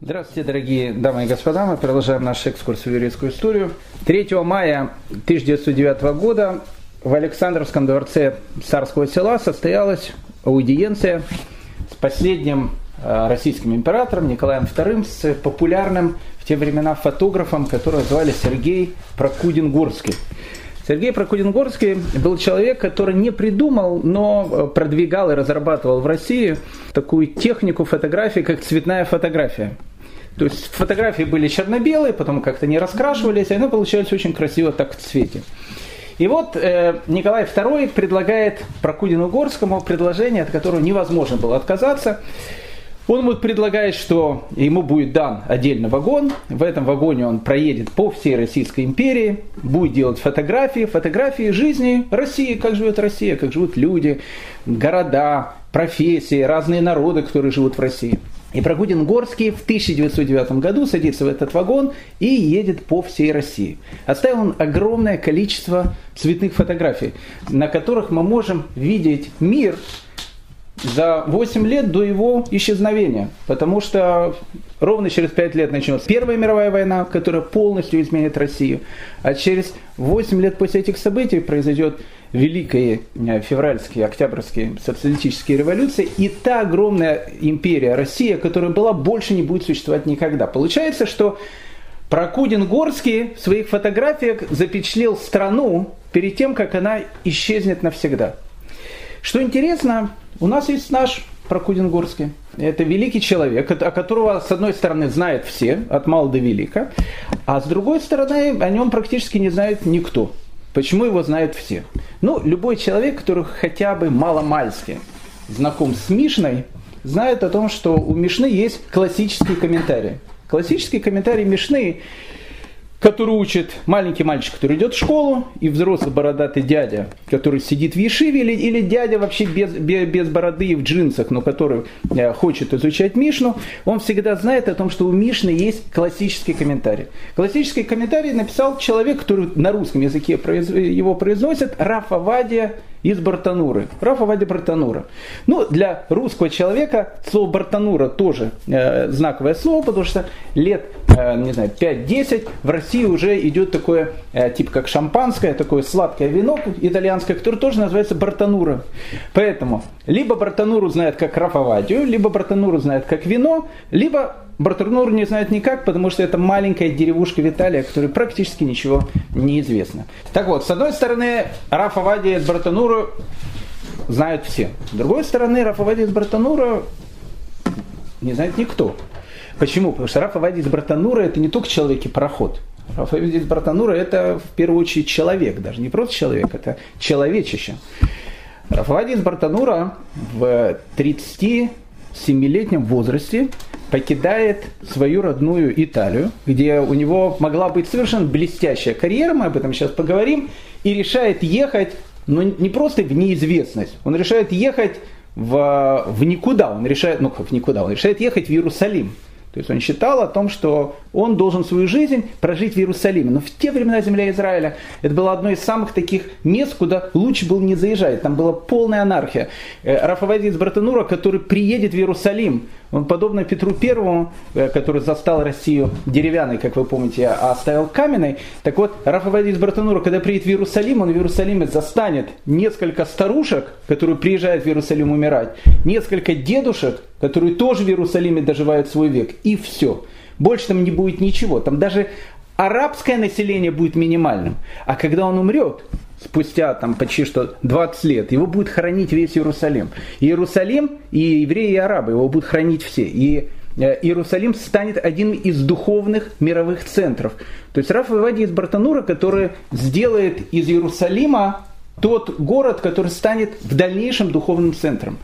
Здравствуйте, дорогие дамы и господа. Мы продолжаем наш экскурс в еврейскую историю. 3 мая 1909 года в Александровском дворце Царского села состоялась аудиенция с последним э, российским императором Николаем II, с популярным в те времена фотографом, которого звали Сергей Прокудин-Гурский. Сергей Прокудин-Горский был человек, который не придумал, но э, продвигал и разрабатывал в России такую технику фотографии, как цветная фотография. То есть фотографии были черно-белые, потом как-то не раскрашивались, и они получались очень красиво так в цвете. И вот э, Николай II предлагает Прокудину Горскому предложение, от которого невозможно было отказаться. Он ему предлагает, что ему будет дан отдельный вагон. В этом вагоне он проедет по всей Российской империи, будет делать фотографии, фотографии жизни России, как живет Россия, как живут люди, города, профессии, разные народы, которые живут в России. И Прокудин Горский в 1909 году садится в этот вагон и едет по всей России. Оставил он огромное количество цветных фотографий, на которых мы можем видеть мир, за 8 лет до его исчезновения. Потому что ровно через 5 лет начнется Первая мировая война, которая полностью изменит Россию. А через 8 лет после этих событий произойдет великие э, февральские, октябрьские социалистические революции. И та огромная империя Россия, которая была, больше не будет существовать никогда. Получается, что Прокудин-Горский в своих фотографиях запечатлел страну перед тем, как она исчезнет навсегда. Что интересно, у нас есть наш Прокудин-Горский. Это великий человек, о которого, с одной стороны, знают все, от мала до велика, а с другой стороны, о нем практически не знает никто. Почему его знают все? Ну, любой человек, который хотя бы маломальски знаком с Мишной, знает о том, что у Мишны есть классический комментарий. Классический комментарий Мишны который учит маленький мальчик, который идет в школу, и взрослый бородатый дядя, который сидит в Ешиве, или, или дядя вообще без, без, без бороды и в джинсах, но который э, хочет изучать Мишну, он всегда знает о том, что у Мишны есть классический комментарий. Классический комментарий написал человек, который на русском языке его произносит, Рафа Вадия из Бартануры. Рафа Вади Бартанура. Ну, для русского человека слово Бартанура тоже э, знаковое слово, потому что лет, э, не знаю, 5-10 в России уже идет такое, э, типа как шампанское, такое сладкое вино итальянское, которое тоже называется Бартанура. Поэтому либо Бартануру знают как Рафа Вадию, либо Бартануру знают как вино, либо Бартурнур не знает никак, потому что это маленькая деревушка Виталия, которой практически ничего не известно. Так вот, с одной стороны, Рафа Вади из Бартанура знают все. С другой стороны, Рафа Вади из Бартанура не знает никто. Почему? Потому что Рафа Вади из Бартанура это не только человек и пароход. Рафа Вади из Бартанура это в первую очередь человек, даже не просто человек, это человечище. Рафа Вади из Бартанура в 37-летнем возрасте покидает свою родную Италию, где у него могла быть совершенно блестящая карьера, мы об этом сейчас поговорим, и решает ехать, но ну, не просто в неизвестность, он решает ехать в, в никуда, он решает, ну как в никуда, он решает ехать в Иерусалим. То есть он считал о том, что он должен свою жизнь прожить в Иерусалиме. Но в те времена земля Израиля это было одно из самых таких мест, куда лучше было не заезжать. Там была полная анархия. Э, Рафавади из Братанура, который приедет в Иерусалим, он, подобно Петру Первому, э, который застал Россию деревянной, как вы помните, а оставил каменной. Так вот, Рафавади из Братанура, когда приедет в Иерусалим, он в Иерусалиме застанет несколько старушек, которые приезжают в Иерусалим умирать, несколько дедушек, которые тоже в Иерусалиме доживают свой век. И все. Больше там не будет ничего. Там даже арабское население будет минимальным. А когда он умрет, спустя там почти что 20 лет, его будет хранить весь Иерусалим. Иерусалим, и евреи, и арабы, его будут хранить все. И э, Иерусалим станет один из духовных мировых центров. То есть Раф Вади из Бартанура, который сделает из Иерусалима тот город, который станет в дальнейшем духовным центром.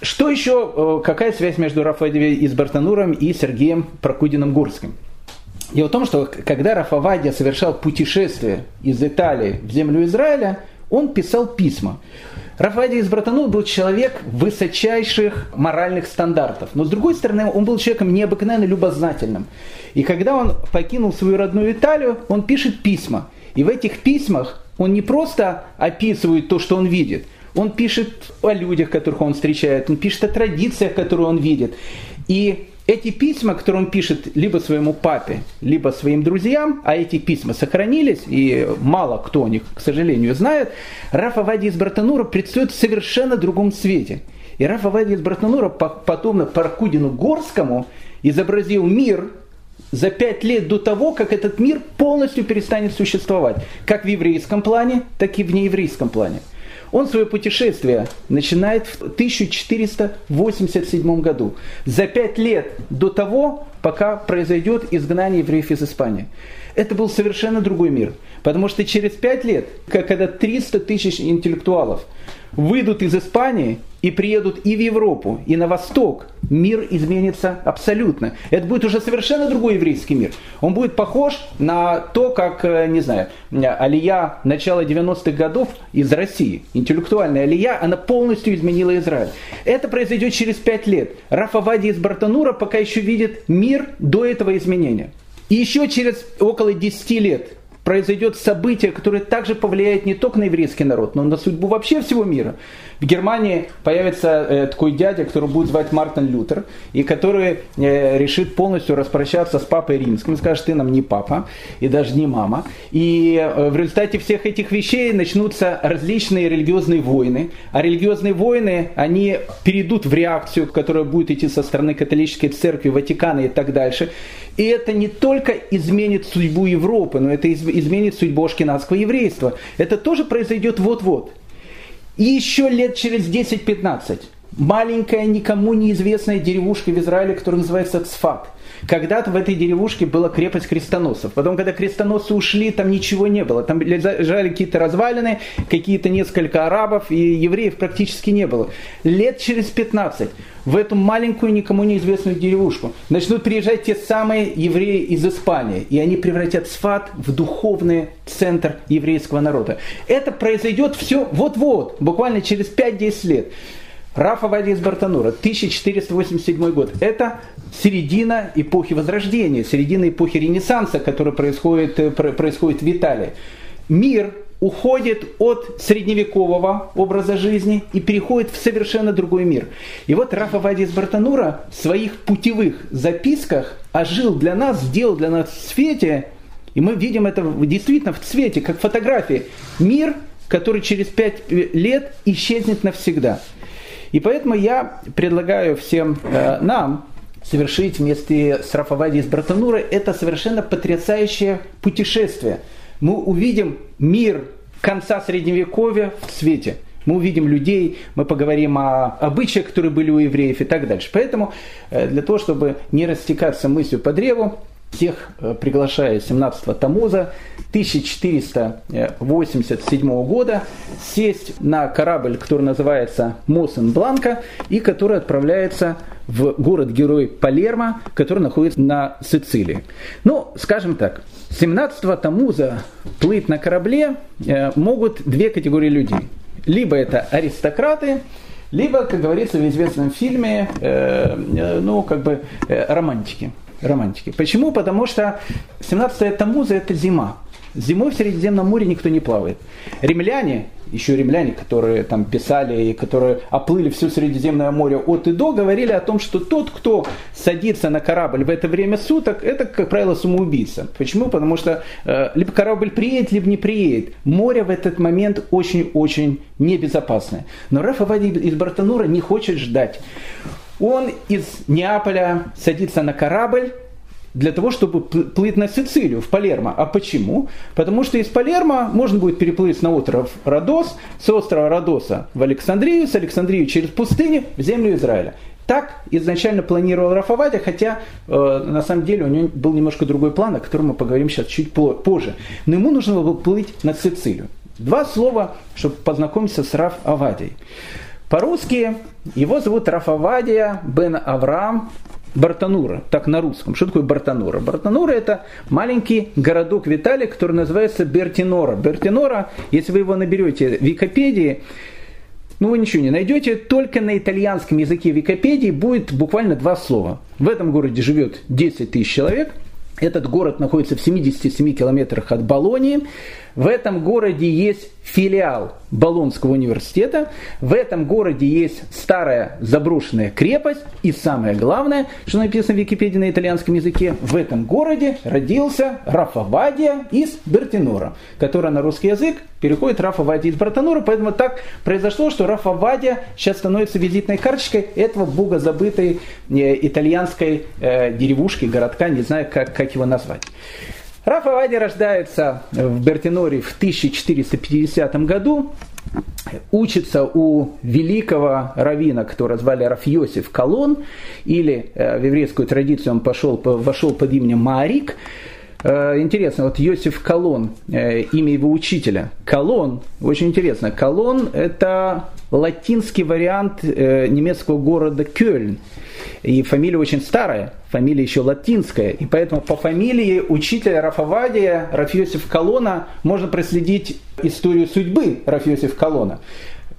Что еще, э, какая связь между Рафаэлем из Бартануром и Сергеем Прокудиным-Гурским? Дело в том, что когда Рафавадия совершал путешествие из Италии в землю Израиля, он писал письма. Рафаэль из Братанур был человек высочайших моральных стандартов. Но с другой стороны, он был человеком необыкновенно любознательным. И когда он покинул свою родную Италию, он пишет письма. И в этих письмах он не просто описывает то, что он видит – он пишет о людях, которых он встречает, он пишет о традициях, которые он видит. И эти письма, которые он пишет либо своему папе, либо своим друзьям, а эти письма сохранились, и мало кто о них, к сожалению, знает, Раф Авади из Братанура предстает в совершенно другом свете. И Раф Авади из Братанура, подобно Паркудину Горскому, изобразил мир за пять лет до того, как этот мир полностью перестанет существовать, как в еврейском плане, так и в нееврейском плане. Он свое путешествие начинает в 1487 году, за пять лет до того, пока произойдет изгнание евреев из Испании. Это был совершенно другой мир, потому что через пять лет, когда 300 тысяч интеллектуалов выйдут из Испании и приедут и в Европу, и на Восток, мир изменится абсолютно. Это будет уже совершенно другой еврейский мир. Он будет похож на то, как, э, не знаю, Алия начала 90-х годов из России. Интеллектуальная Алия, она полностью изменила Израиль. Это произойдет через пять лет. Рафа из Бартанура пока еще видит мир до этого изменения. И еще через около 10 лет произойдет событие, которое также повлияет не только на еврейский народ, но и на судьбу вообще всего мира. В Германии появится э, такой дядя, который будет звать Мартин Лютер, и который э, решит полностью распрощаться с папой римским, скажет, ты нам не папа, и даже не мама. И э, в результате всех этих вещей начнутся различные религиозные войны, а религиозные войны, они перейдут в реакцию, которая будет идти со стороны католической церкви, Ватикана и так дальше. И это не только изменит судьбу Европы, но это изменит судьбу ашкенадского еврейства. Это тоже произойдет вот-вот. И еще лет через 10-15 маленькая, никому неизвестная деревушка в Израиле, которая называется Цфат – когда-то в этой деревушке была крепость крестоносцев. Потом, когда крестоносцы ушли, там ничего не было. Там лежали какие-то развалины, какие-то несколько арабов, и евреев практически не было. Лет через 15 в эту маленькую, никому неизвестную деревушку начнут приезжать те самые евреи из Испании. И они превратят Сфат в духовный центр еврейского народа. Это произойдет все вот-вот, буквально через 5-10 лет. Рафа Вади из Бартанура, 1487 год. Это середина эпохи Возрождения, середина эпохи Ренессанса, которая происходит, э, происходит в Италии. Мир уходит от средневекового образа жизни и переходит в совершенно другой мир. И вот Рафа Вади из Бартанура в своих путевых записках ожил для нас, сделал для нас в свете, и мы видим это действительно в цвете, как фотографии, мир, который через пять лет исчезнет навсегда. И поэтому я предлагаю всем э, нам совершить вместе с Рафавади из Братанура это совершенно потрясающее путешествие. Мы увидим мир конца Средневековья в свете. Мы увидим людей, мы поговорим о обычаях, которые были у евреев и так дальше. Поэтому э, для того, чтобы не растекаться мыслью по древу, всех э, приглашаю 17 Тамуза 1487 года сесть на корабль, который называется Мосен Бланка и который отправляется в город-герой Палермо, который находится на Сицилии. Ну, скажем так, 17 Тамуза плыть на корабле э, могут две категории людей. Либо это аристократы, либо, как говорится в известном фильме, э, ну, как бы романтики романтики. Почему? Потому что 17 Тамуза это зима. Зимой в Средиземном море никто не плавает. Римляне, еще римляне, которые там писали и которые оплыли все Средиземное море от и до, говорили о том, что тот, кто садится на корабль в это время суток, это, как правило, самоубийца. Почему? Потому что э, либо корабль приедет, либо не приедет. Море в этот момент очень-очень небезопасное. Но Рафа Вади из Бартанура не хочет ждать. Он из Неаполя садится на корабль для того, чтобы плыть на Сицилию, в Палермо. А почему? Потому что из Палермо можно будет переплыть на остров Родос, с острова Родоса в Александрию, с Александрии через пустыню в землю Израиля. Так изначально планировал Рафавадя, хотя э, на самом деле у него был немножко другой план, о котором мы поговорим сейчас чуть позже. Но ему нужно было плыть на Сицилию. Два слова, чтобы познакомиться с Раф Авадией. По-русски его зовут Рафавадия бен Авраам Бартанура, так на русском. Что такое Бартанура? Бартанура это маленький городок в Италии, который называется Бертинора. Бертинора, если вы его наберете в Википедии, ну вы ничего не найдете, только на итальянском языке Википедии будет буквально два слова. В этом городе живет 10 тысяч человек, этот город находится в 77 километрах от Болонии. В этом городе есть филиал Болонского университета. В этом городе есть старая заброшенная крепость. И самое главное, что написано в Википедии на итальянском языке, в этом городе родился Рафавадия из Бертинора, который на русский язык переходит Рафавадия из Бертинора. Поэтому так произошло, что Рафавадия сейчас становится визитной карточкой этого бога забытой э, итальянской э, деревушки, городка, не знаю, как, как его назвать. Раф Авади рождается в Бертиноре в 1450 году, учится у великого равина, которого звали Раф Йосиф Колон, или э, в еврейскую традицию он пошел, вошел под именем Маарик. Э, интересно, вот Йосиф Колон, э, имя его учителя. Колон, очень интересно, Колон это латинский вариант немецкого города Кёльн. И фамилия очень старая, фамилия еще латинская. И поэтому по фамилии учителя Рафавадия, Рафиосиф Колона, можно проследить историю судьбы Рафиосиф Колона.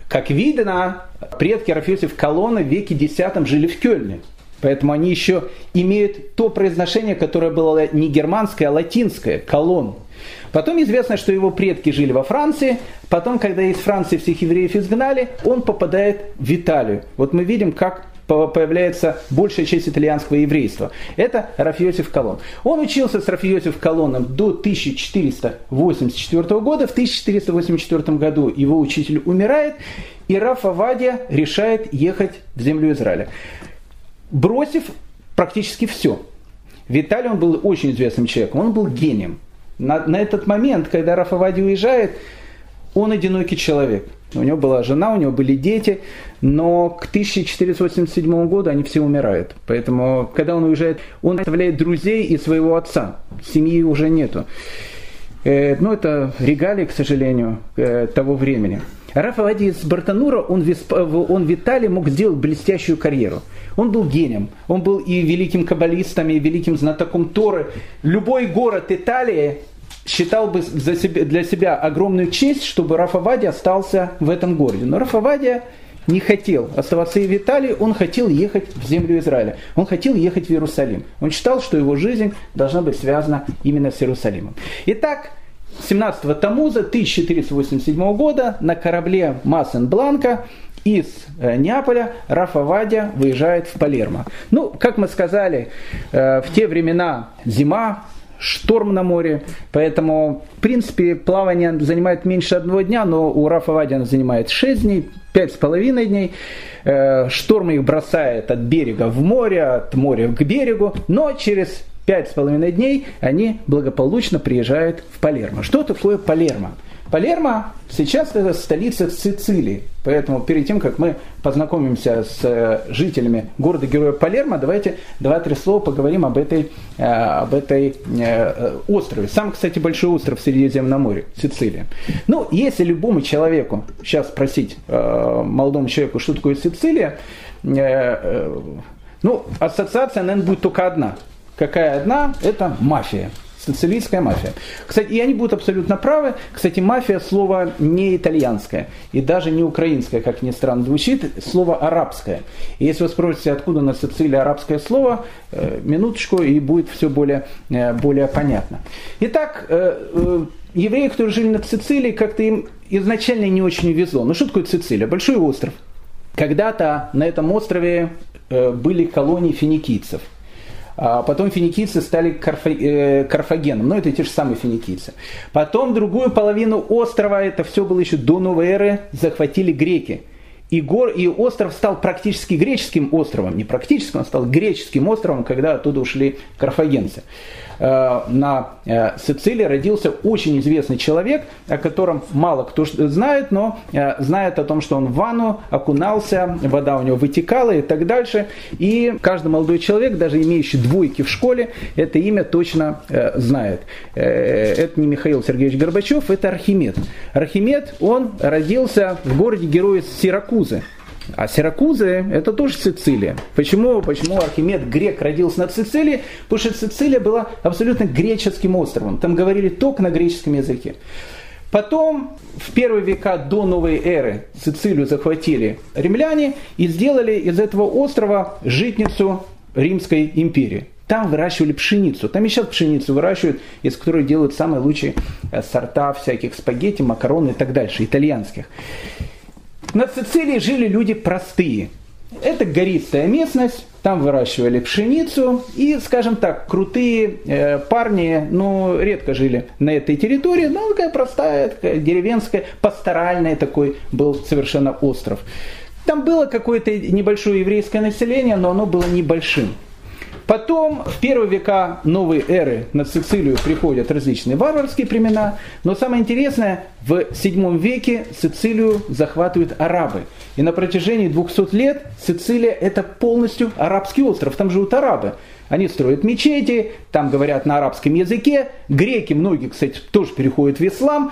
Как видно, предки Рафиосиф Колона в веке X жили в Кёльне. Поэтому они еще имеют то произношение, которое было не германское, а латинское, колон. Потом известно, что его предки жили во Франции. Потом, когда из Франции всех евреев изгнали, он попадает в Италию. Вот мы видим, как появляется большая часть итальянского еврейства. Это Рафиосиф Колон. Он учился с Рафиосиф Колоном до 1484 года. В 1484 году его учитель умирает, и Рафа Вадия решает ехать в землю Израиля. Бросив практически все. Виталий, он был очень известным человеком, он был гением. На, на этот момент, когда Рафа Вади уезжает, он одинокий человек. У него была жена, у него были дети, но к 1487 году они все умирают. Поэтому, когда он уезжает, он оставляет друзей и своего отца. Семьи уже нету. Э, ну, это регалии, к сожалению, э, того времени. Раф Авади из Бартанура, он, он в Италии мог сделать блестящую карьеру. Он был гением, он был и великим каббалистом, и великим знатоком Торы. Любой город Италии считал бы за себя, для себя огромную честь, чтобы Рафавади остался в этом городе. Но Рафавадия не хотел оставаться и в Италии, он хотел ехать в землю Израиля. Он хотел ехать в Иерусалим. Он считал, что его жизнь должна быть связана именно с Иерусалимом. Итак, 17 Тамуза 1487 года на корабле Массен Бланка из э, Неаполя Рафа Вадя выезжает в Палермо. Ну, как мы сказали, э, в те времена зима, шторм на море, поэтому, в принципе, плавание занимает меньше одного дня, но у Рафа Вадина занимает 6 дней, пять с половиной дней. Э, шторм их бросает от берега в море, от моря к берегу, но через пять с половиной дней они благополучно приезжают в Палермо. Что такое Палермо? Палермо сейчас это столица Сицилии. Поэтому перед тем, как мы познакомимся с э, жителями города-героя Палермо, давайте два-три слова поговорим об этой, э, об этой э, острове. Сам, кстати, большой остров в Средиземном море, Сицилия. Ну, если любому человеку сейчас спросить, молодому человеку, что такое Сицилия, ну, ассоциация, наверное, будет только одна. Какая одна? Это мафия сицилийская мафия. Кстати, и они будут абсолютно правы. Кстати, мафия слово не итальянское и даже не украинское, как ни странно звучит, слово арабское. И если вы спросите, откуда на Сицилии арабское слово, э, минуточку, и будет все более, э, более понятно. Итак, э, евреи, которые жили на Сицилии, как-то им изначально не очень везло. Ну что такое Сицилия? Большой остров. Когда-то на этом острове были колонии финикийцев – а потом финикийцы стали э, Карфагеном, но это те же самые финикийцы. Потом другую половину острова, это все было еще до новой эры, захватили греки. И, гор, и остров стал практически греческим островом. Не практически, он стал греческим островом, когда оттуда ушли карфагенцы. Э, на э, Сицилии родился очень известный человек, о котором мало кто знает, но э, знает о том, что он в ванну окунался, вода у него вытекала и так дальше. И каждый молодой человек, даже имеющий двойки в школе, это имя точно знает. Это не Михаил Сергеевич Горбачев, это Архимед. Архимед, он родился в городе героя Сиракузы. А Сиракузы это тоже Сицилия. Почему, почему Архимед грек родился на Сицилии? Потому что Сицилия была абсолютно греческим островом. Там говорили только на греческом языке. Потом, в первые века до новой эры, Сицилию захватили римляне и сделали из этого острова житницу Римской империи. там выращивали пшеницу. Там и сейчас пшеницу выращивают, из которой делают самые лучшие э, сорта всяких спагетти, макарон и так дальше, итальянских. На Сицилии жили люди простые. Это гористая местность, там выращивали пшеницу, и, скажем так, крутые э, парни, ну, редко жили на этой территории, но такая простая, такая деревенская, пасторальная такой был совершенно остров. Там было какое-то небольшое еврейское население, но оно было небольшим. Потом в первые века новой эры на Сицилию приходят различные варварские племена, но самое интересное, в VII веке Сицилию захватывают арабы. И на протяжении 200 лет Сицилия это полностью арабский остров, там живут арабы. Они строят мечети, там говорят на арабском языке, греки, многие, кстати, тоже переходят в ислам.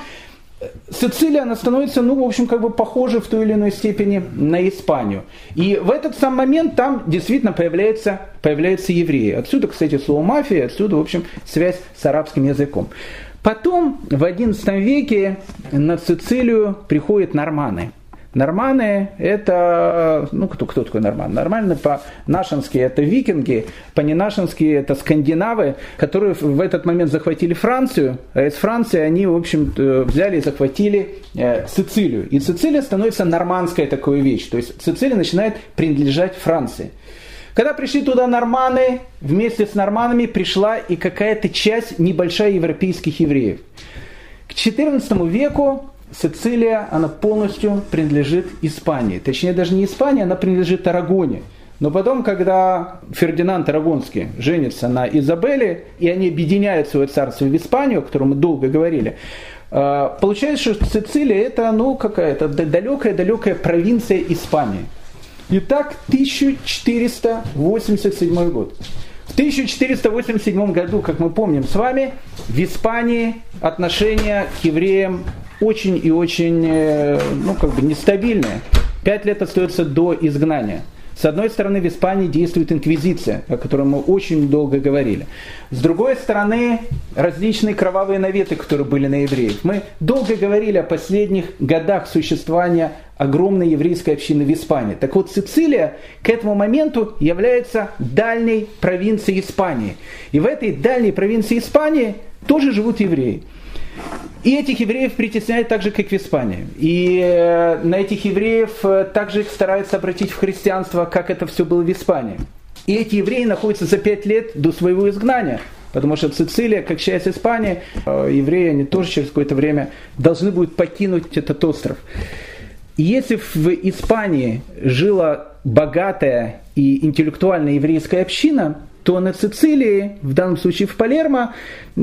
Сицилия, она становится, ну, в общем, как бы похожа в той или иной степени на Испанию. И в этот сам момент там действительно появляются, появляются евреи. Отсюда, кстати, слово мафия, отсюда, в общем, связь с арабским языком. Потом в XI веке на Сицилию приходят норманы. Норманы – это, ну кто, кто такой норман? Нормально по-нашенски это викинги, по-ненашенски это скандинавы, которые в этот момент захватили Францию, а из Франции они, в общем, взяли и захватили э, Сицилию. И Сицилия становится нормандская такая вещь, то есть Сицилия начинает принадлежать Франции. Когда пришли туда норманы, вместе с норманами пришла и какая-то часть небольшая европейских евреев. К XIV веку Сицилия, она полностью принадлежит Испании. Точнее, даже не Испании, она принадлежит Арагоне. Но потом, когда Фердинанд Арагонский женится на Изабелле, и они объединяют свое царство в Испанию, о котором мы долго говорили, э, получается, что Сицилия это ну, какая-то далекая-далекая провинция Испании. Итак, 1487 год. В 1487 году, как мы помним с вами, в Испании отношения к евреям очень и очень, э, ну, как бы нестабильная. Пять лет остается до изгнания. С одной стороны, в Испании действует инквизиция, о которой мы очень долго говорили. С другой стороны, различные кровавые наветы, которые были на евреев. Мы долго говорили о последних годах существования огромной еврейской общины в Испании. Так вот, Сицилия к этому моменту является дальней провинцией Испании. И в этой дальней провинции Испании тоже живут евреи. И этих евреев притесняют так же, как в Испании. И э, на этих евреев э, также их стараются обратить в христианство, как это все было в Испании. И эти евреи находятся за пять лет до своего изгнания. Потому что Сицилия, как часть Испании, э, евреи, они тоже через какое-то время должны будут покинуть этот остров. Если в Испании жила богатая и интеллектуальная еврейская община, то на Сицилии, в данном случае в Палермо,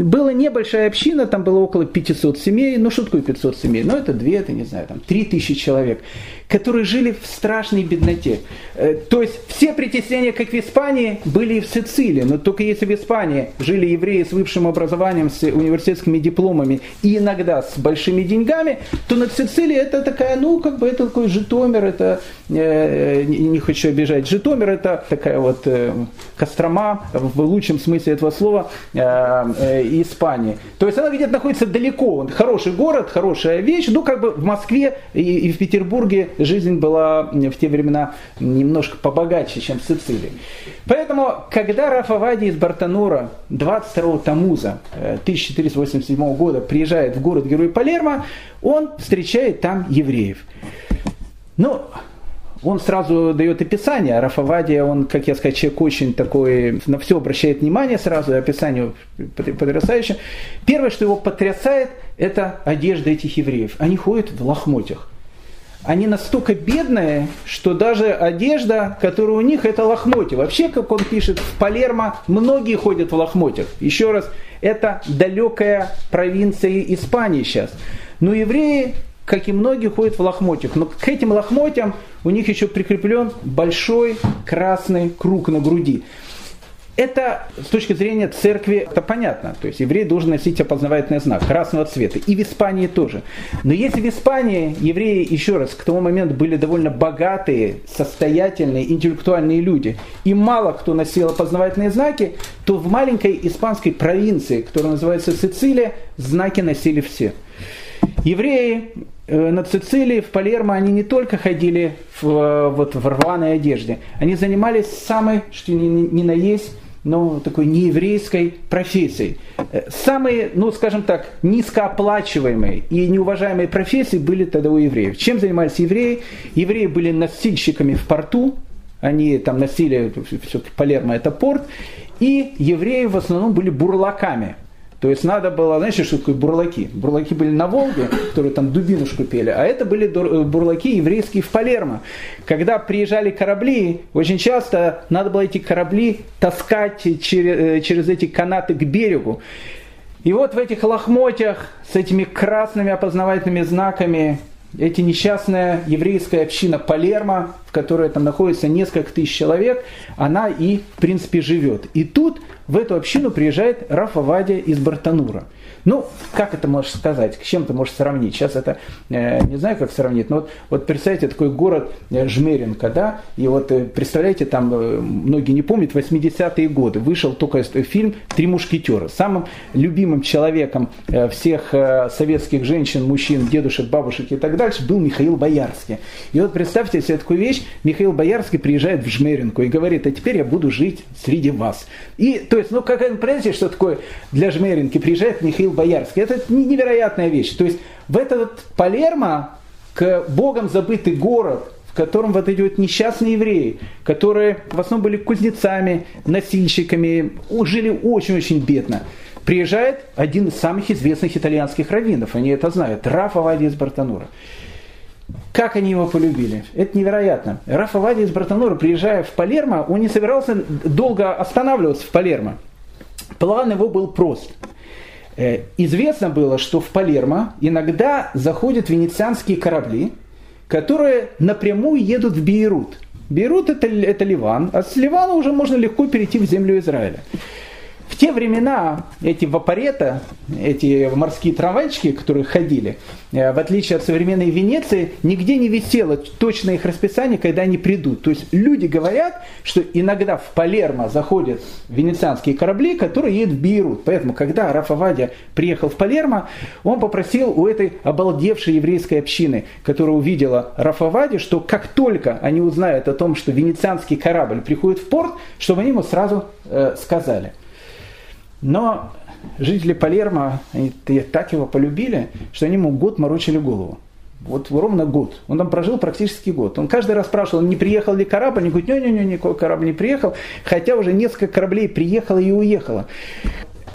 была небольшая община, там было около 500 семей, ну что такое 500 семей? Ну это 2, это не знаю, там 3000 человек, которые жили в страшной бедноте. Э, то есть все притеснения, как в Испании, были и в Сицилии, но только если в Испании жили евреи с высшим образованием, с университетскими дипломами и иногда с большими деньгами, то на Сицилии это такая, ну как бы это такой Житомир, это, э, не, хочу обижать, Житомир это такая вот э, Кострома, в лучшем смысле этого слова, э, э, Испании. То есть она где-то находится далеко. Хороший город, хорошая вещь. Ну, как бы в Москве и в Петербурге жизнь была в те времена немножко побогаче, чем в Сицилии. Поэтому, когда Рафавади из Бартанура 22 Тамуза 1487 э, года приезжает в город-герой Палермо, он встречает там евреев. Ну, он сразу дает описание. Рафавадия, он, как я сказал, человек очень такой, на все обращает внимание сразу, описание потрясающее. Первое, что его потрясает, это одежда этих евреев. Они ходят в лохмотьях. Они настолько бедные, что даже одежда, которая у них, это лохмотья. Вообще, как он пишет, в Палермо многие ходят в лохмотьях. Еще раз, это далекая провинция Испании сейчас. Но евреи как и многие, ходят в лохмотьях. Но к этим лохмотьям у них еще прикреплен большой красный круг на груди. Это с точки зрения церкви, это понятно. То есть еврей должен носить опознавательный знак красного цвета. И в Испании тоже. Но если в Испании евреи, еще раз, к тому моменту были довольно богатые, состоятельные, интеллектуальные люди, и мало кто носил опознавательные знаки, то в маленькой испанской провинции, которая называется Сицилия, знаки носили все. Евреи на Сицилии, в Палермо, они не только ходили в, вот, в рваной одежде, они занимались самой, что ни, ни на есть, ну, такой нееврейской профессией. Э, самые, ну, скажем так, низкооплачиваемые и неуважаемые профессии были тогда у евреев. Чем занимались евреи? Евреи были носильщиками в порту, они там носили, все-таки Палермо это порт, и евреи в основном были бурлаками. То есть надо было, знаете, что такое бурлаки? Бурлаки были на Волге, которые там дубинушку пели, а это были э, бурлаки еврейские в Палермо. Когда приезжали корабли, очень часто надо было эти корабли таскать через, э, через эти канаты к берегу. И вот в этих лохмотьях с этими красными опознавательными знаками эти несчастная еврейская община Палермо, в которой там находится несколько тысяч человек, она и, в принципе, живет. И тут в эту общину приезжает Рафа Вадия из Бартанура. Ну, как это можешь сказать? С чем ты можешь сравнить? Сейчас это, э, не знаю, как сравнить, но вот, вот представьте, такой город э, Жмеринка, да, и вот э, представляете, там, э, многие не помнят, 80-е годы вышел только фильм «Три мушкетера». Самым любимым человеком э, всех советских женщин, мужчин, дедушек, бабушек и так дальше был Михаил Боярский. И вот представьте себе такую вещь, Михаил Боярский приезжает в Жмеринку и говорит, а теперь я буду жить среди вас. И, то есть, ну, как, понимаете, что такое для Жмеринки? Приезжает Михаил Боярский. Это невероятная вещь. То есть в этот Палермо, к богам забытый город, в котором вот эти вот несчастные евреи, которые в основном были кузнецами, носильщиками, жили очень-очень бедно. Приезжает один из самых известных итальянских раввинов, они это знают, Рафа Вади из Бартанура. Как они его полюбили? Это невероятно. Рафа Вади из Бартанура, приезжая в Палермо, он не собирался долго останавливаться в Палермо. План его был прост – известно было, что в Палермо иногда заходят венецианские корабли, которые напрямую едут в Бейрут. Бейрут это, это Ливан, а с Ливана уже можно легко перейти в землю Израиля. В те времена эти вапорета, эти морские трамвайчики, которые ходили, э, в отличие от современной Венеции, нигде не висело точное их расписание, когда они придут. То есть люди говорят, что иногда в Палермо заходят венецианские корабли, которые едут в Бейрут. Поэтому, когда Рафа Вадя приехал в Палермо, он попросил у этой обалдевшей еврейской общины, которая увидела Рафа Вадя, что как только они узнают о том, что венецианский корабль приходит в порт, чтобы они ему сразу э, сказали – но жители Палермо они так его полюбили, что они ему год морочили голову. Вот ровно год. Он там прожил практически год. Он каждый раз спрашивал, не приехал ли корабль. Они говорят, не-не-не, никакой корабль не приехал. Хотя уже несколько кораблей приехало и уехало.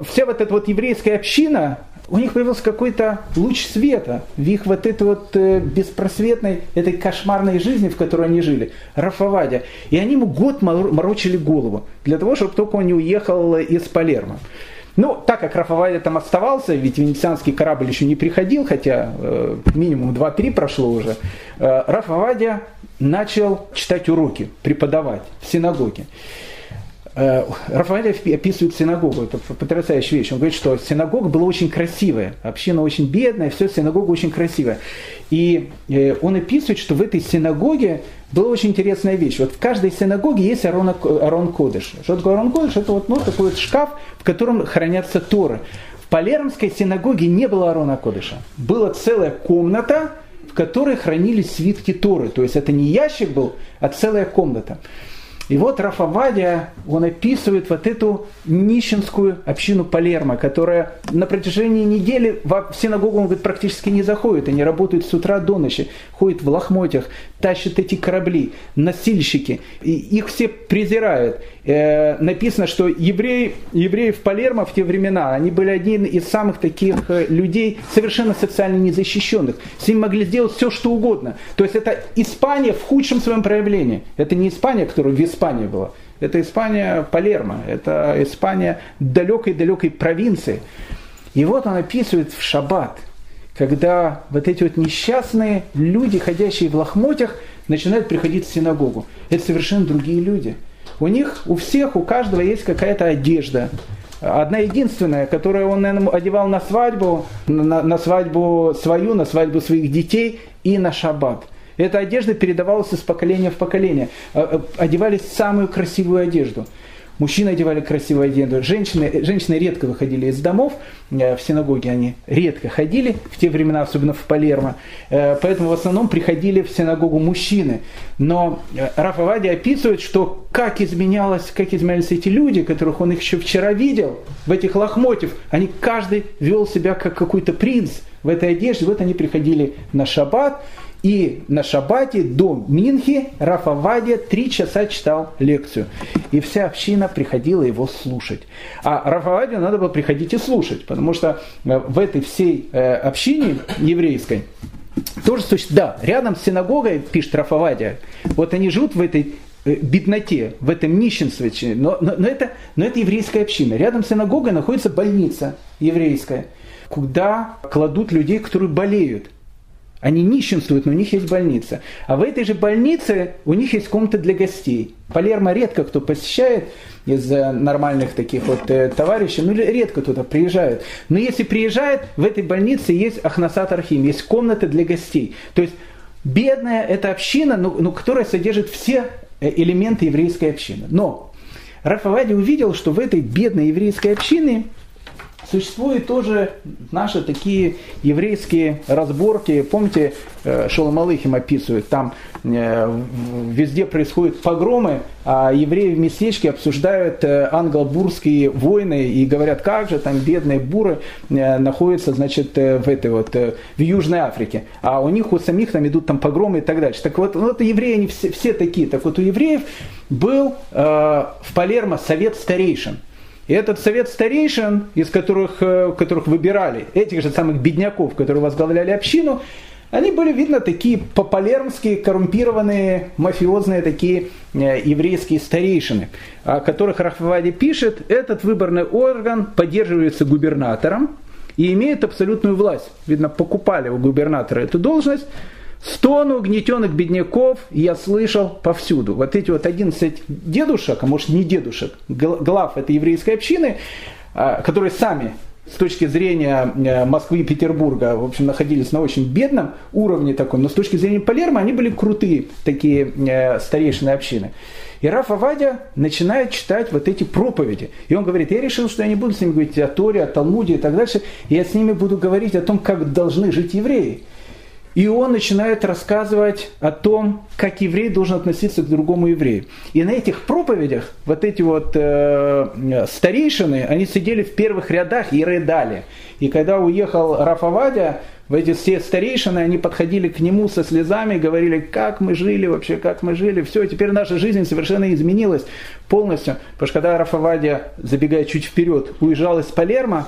Вся вот эта вот еврейская община, у них появился какой-то луч света в их вот этой вот э, беспросветной, этой кошмарной жизни, в которой они жили, Рафавадя. И они ему год морочили голову, для того, чтобы только он не уехал из Палермо. Ну, так как Рафавадя там оставался, ведь венецианский корабль еще не приходил, хотя э, минимум 2-3 прошло уже, э, Рафавадя начал читать уроки, преподавать в синагоге. Э, Рафаэль описывает синагогу, это потрясающая вещь. Он говорит, что синагога была очень красивая, община очень бедная, все синагога очень красивая. И э, он описывает, что в этой синагоге была очень интересная вещь. Вот в каждой синагоге есть Арон, Арон Кодыш. Что такое Арон Кодыш? Это вот ну, такой вот шкаф, в котором хранятся Торы. В Палермской синагоге не было Арона Кодыша. Была целая комната, в которой хранились свитки Торы. То есть это не ящик был, а целая комната. И вот Рафавадия, он описывает вот эту нищенскую общину Палермо, которая на протяжении недели в синагогу, он говорит, практически не заходит. Они работают с утра до ночи, ходят в лохмотьях, тащат эти корабли, носильщики. И их все презирают. Э, написано, что евреи, евреи в Палермо в те времена, они были один из самых таких э, людей, совершенно социально незащищенных. С ними могли сделать все, что угодно. То есть это Испания в худшем своем проявлении. Это не Испания, которая в Испании была. Это Испания Палермо. Это Испания далекой-далекой провинции. И вот он описывает в шаббат, когда вот эти вот несчастные люди, ходящие в лохмотьях, начинают приходить в синагогу. Это совершенно другие люди – у них, у всех, у каждого есть какая-то одежда. Одна единственная, которую он, наверное, одевал на свадьбу, на, на свадьбу свою, на свадьбу своих детей и на шаббат. Эта одежда передавалась из поколения в поколение. Э, э, одевались самую красивую одежду. мужчины одевали красивую одежду, женщины, женщины редко выходили из домов, э, в синагоге они редко ходили, в те времена, особенно в Палермо, э, поэтому в основном приходили в синагогу мужчины. Но э, Раф Авади описывает, что как, изменялось, как изменялись эти люди, которых он еще вчера видел, в этих лохмотьев, они каждый вел себя как какой-то принц в этой одежде, вот они приходили на шаббат, и на шабате до Минхи Рафавадия три часа читал лекцию. И вся община приходила его слушать. А Рафавадию надо было приходить и слушать, потому что э, в этой всей э, общине еврейской тоже существует, да, рядом с синагогой, пишет Рафавадия, вот они живут в этой э, бедноте, в этом нищенстве, но, но, но, это, но это еврейская община. Рядом с синагогой находится больница еврейская, куда кладут людей, которые болеют – они нищенствуют, но у них есть больница. А в этой же больнице у них есть комната для гостей. Палермо редко кто посещает из э, нормальных таких вот э, товарищей, ну редко туда приезжают. Но если приезжает, в этой больнице есть Ахнасат Архим, есть комната для гостей. То есть бедная эта община, но, но которая содержит все э, элементы еврейской общины. Но Рафавади увидел, что в этой бедной еврейской общине Существуют тоже наши такие еврейские разборки. Помните, э, Шолом Алыхим описывает, там э, везде происходят погромы, а евреи в местечке обсуждают э, англо-бурские войны и говорят, как же там бедные буры находятся, значит, в этой вот, в Южной Африке. А у них у самих там идут там погромы и так дальше. Так вот, ну, евреи, они все, все такие. Так вот, у евреев был э, в Палермо совет старейшин. И этот совет старейшин, из которых, э, которых выбирали этих же самых бедняков, которые возглавляли общину, они были, видно, такие попалермские, коррумпированные, мафиозные такие э, еврейские старейшины, о которых Рафавади пишет, этот выборный орган поддерживается губернатором и имеет абсолютную власть. Видно, покупали у губернатора эту должность, Стон угнетенных бедняков я слышал повсюду. Вот эти вот 11 дедушек, а может не дедушек, глав этой еврейской общины, а, которые сами с точки зрения э, Москвы и Петербурга, в общем, находились на очень бедном уровне таком, но с точки зрения Палермо они были крутые такие э, старейшины общины. И Раф Авадия начинает читать вот эти проповеди. И он говорит, я решил, что я не буду с ними говорить о Торе, о Талмуде и так дальше, я с ними буду говорить о том, как должны жить евреи. И он начинает рассказывать о том, как еврей должен относиться к другому еврею. И на этих проповедях вот эти вот э, старейшины, они сидели в первых рядах и рыдали. И когда уехал Рафавадя, в эти все старейшины, они подходили к нему со слезами, говорили, как мы жили вообще, как мы жили, все, теперь наша жизнь совершенно изменилась полностью. Потому что когда Рафавадия, забегая чуть вперед, уезжал из Палермо,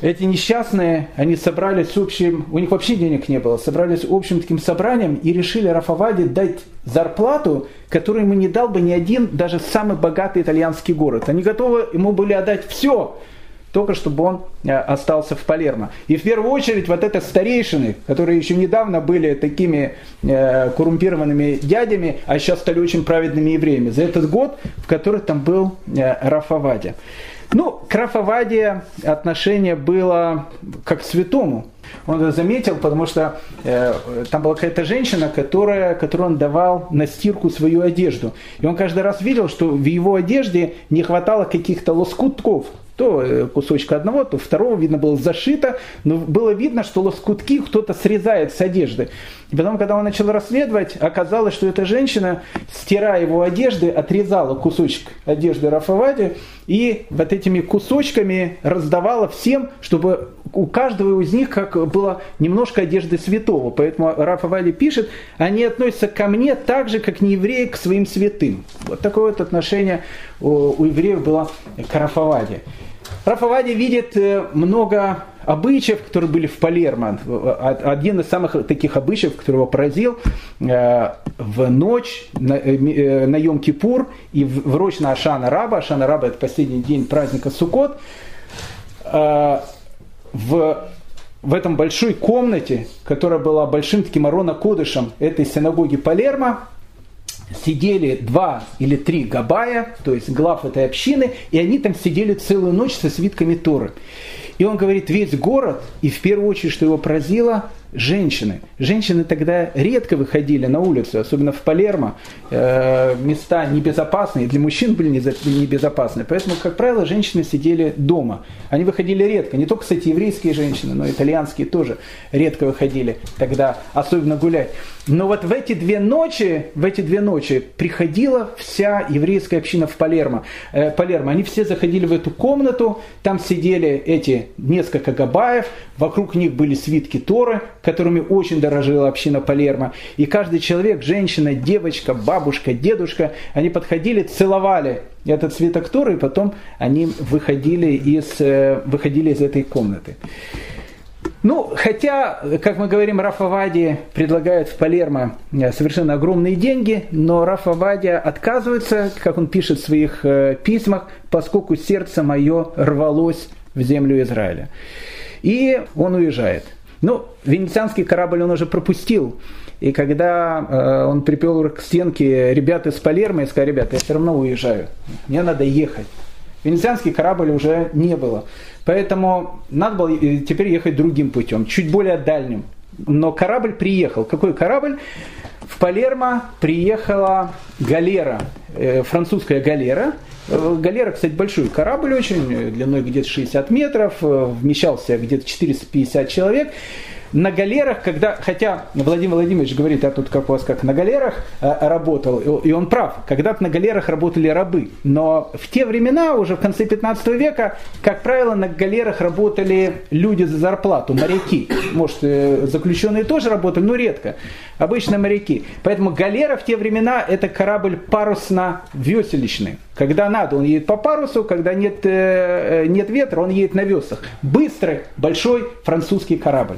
эти несчастные, они собрались общим, у них вообще денег не было, собрались общим таким собранием и решили Рафаваде дать зарплату, которую ему не дал бы ни один, даже самый богатый итальянский город. Они готовы ему были отдать все, только чтобы он э, остался в Палермо. И в первую очередь вот это старейшины, которые еще недавно были такими э, коррумпированными дядями, а сейчас стали очень праведными евреями. За этот год, в который там был э, Рафавадя. Ну, к Рафаваде отношение было как к святому. Он это заметил, потому что э, там была какая-то женщина, которая, которой он давал на стирку свою одежду. И он каждый раз видел, что в его одежде не хватало каких-то лоскутков. То э, кусочка одного, то второго, видно, было зашито, но было видно, что лоскутки кто-то срезает с одежды. И потом, когда он начал расследовать, оказалось, что эта женщина, стирая его одежды, отрезала кусочек одежды Рафавади и вот этими кусочками раздавала всем, чтобы у каждого из них как было немножко одежды святого. Поэтому Рафавади пишет, они относятся ко мне так же, как не евреи к своим святым. Вот такое вот отношение у, евреев было к Рафаваде. Рафавади видит э, много обычаев, которые были в Палермо. Один из самых таких обычаев, который его поразил, э, в ночь на, э, на Йом-Кипур и в ночь на Ашана Раба, Ашана Раба это последний день праздника Суккот, в, в этом большой комнате, которая была большим таким Арона Кодышем этой синагоги Палермо, сидели два или три габая, то есть глав этой общины, и они там сидели целую ночь со свитками Торы. И он говорит, весь город, и в первую очередь, что его поразило, женщины. Женщины тогда редко выходили на улицу, особенно в Палермо. Э, места небезопасные, для мужчин были небезопасны. Поэтому, как правило, женщины сидели дома. Они выходили редко. Не только, кстати, еврейские женщины, но и итальянские тоже редко выходили тогда, особенно гулять. Но вот в эти две ночи, в эти две ночи приходила вся еврейская община в Палермо. Э, Палермо. Они все заходили в эту комнату, там сидели эти несколько габаев, вокруг них были свитки Торы, которыми очень дорожила община Палермо. И каждый человек, женщина, девочка, бабушка, дедушка, они подходили, целовали этот свиток Торы, и потом они выходили из, э, выходили из этой комнаты. Ну, хотя, как мы говорим, Рафа Вади предлагает в Палермо э, совершенно огромные деньги, но Рафа Вади отказывается, как он пишет в своих э, письмах, поскольку сердце мое рвалось в землю Израиля. И он уезжает. Ну, венецианский корабль он уже пропустил. И когда э, он припел к стенке ребят из Палермо и сказал, ребята, я все равно уезжаю, мне надо ехать. Венецианский корабль уже не было. Поэтому надо было э, теперь ехать другим путем, чуть более дальним. Но корабль приехал. Какой корабль? В Палермо приехала галера, э, французская галера. Э, галера, кстати, большой корабль очень, длиной где-то 60 метров, вмещался где-то 450 человек на галерах, когда, хотя Владимир Владимирович говорит, а тут как у вас как на галерах а, работал, и он прав, когда-то на галерах работали рабы, но в те времена, уже в конце 15 века, как правило, на галерах работали люди за зарплату, моряки. Может, э, заключенные тоже работали, но редко. Обычно моряки. Поэтому галера в те времена это корабль парусно-веселищный. Когда надо, он едет по парусу, когда нет, э, нет ветра, он едет на веслах. Быстрый, большой французский корабль.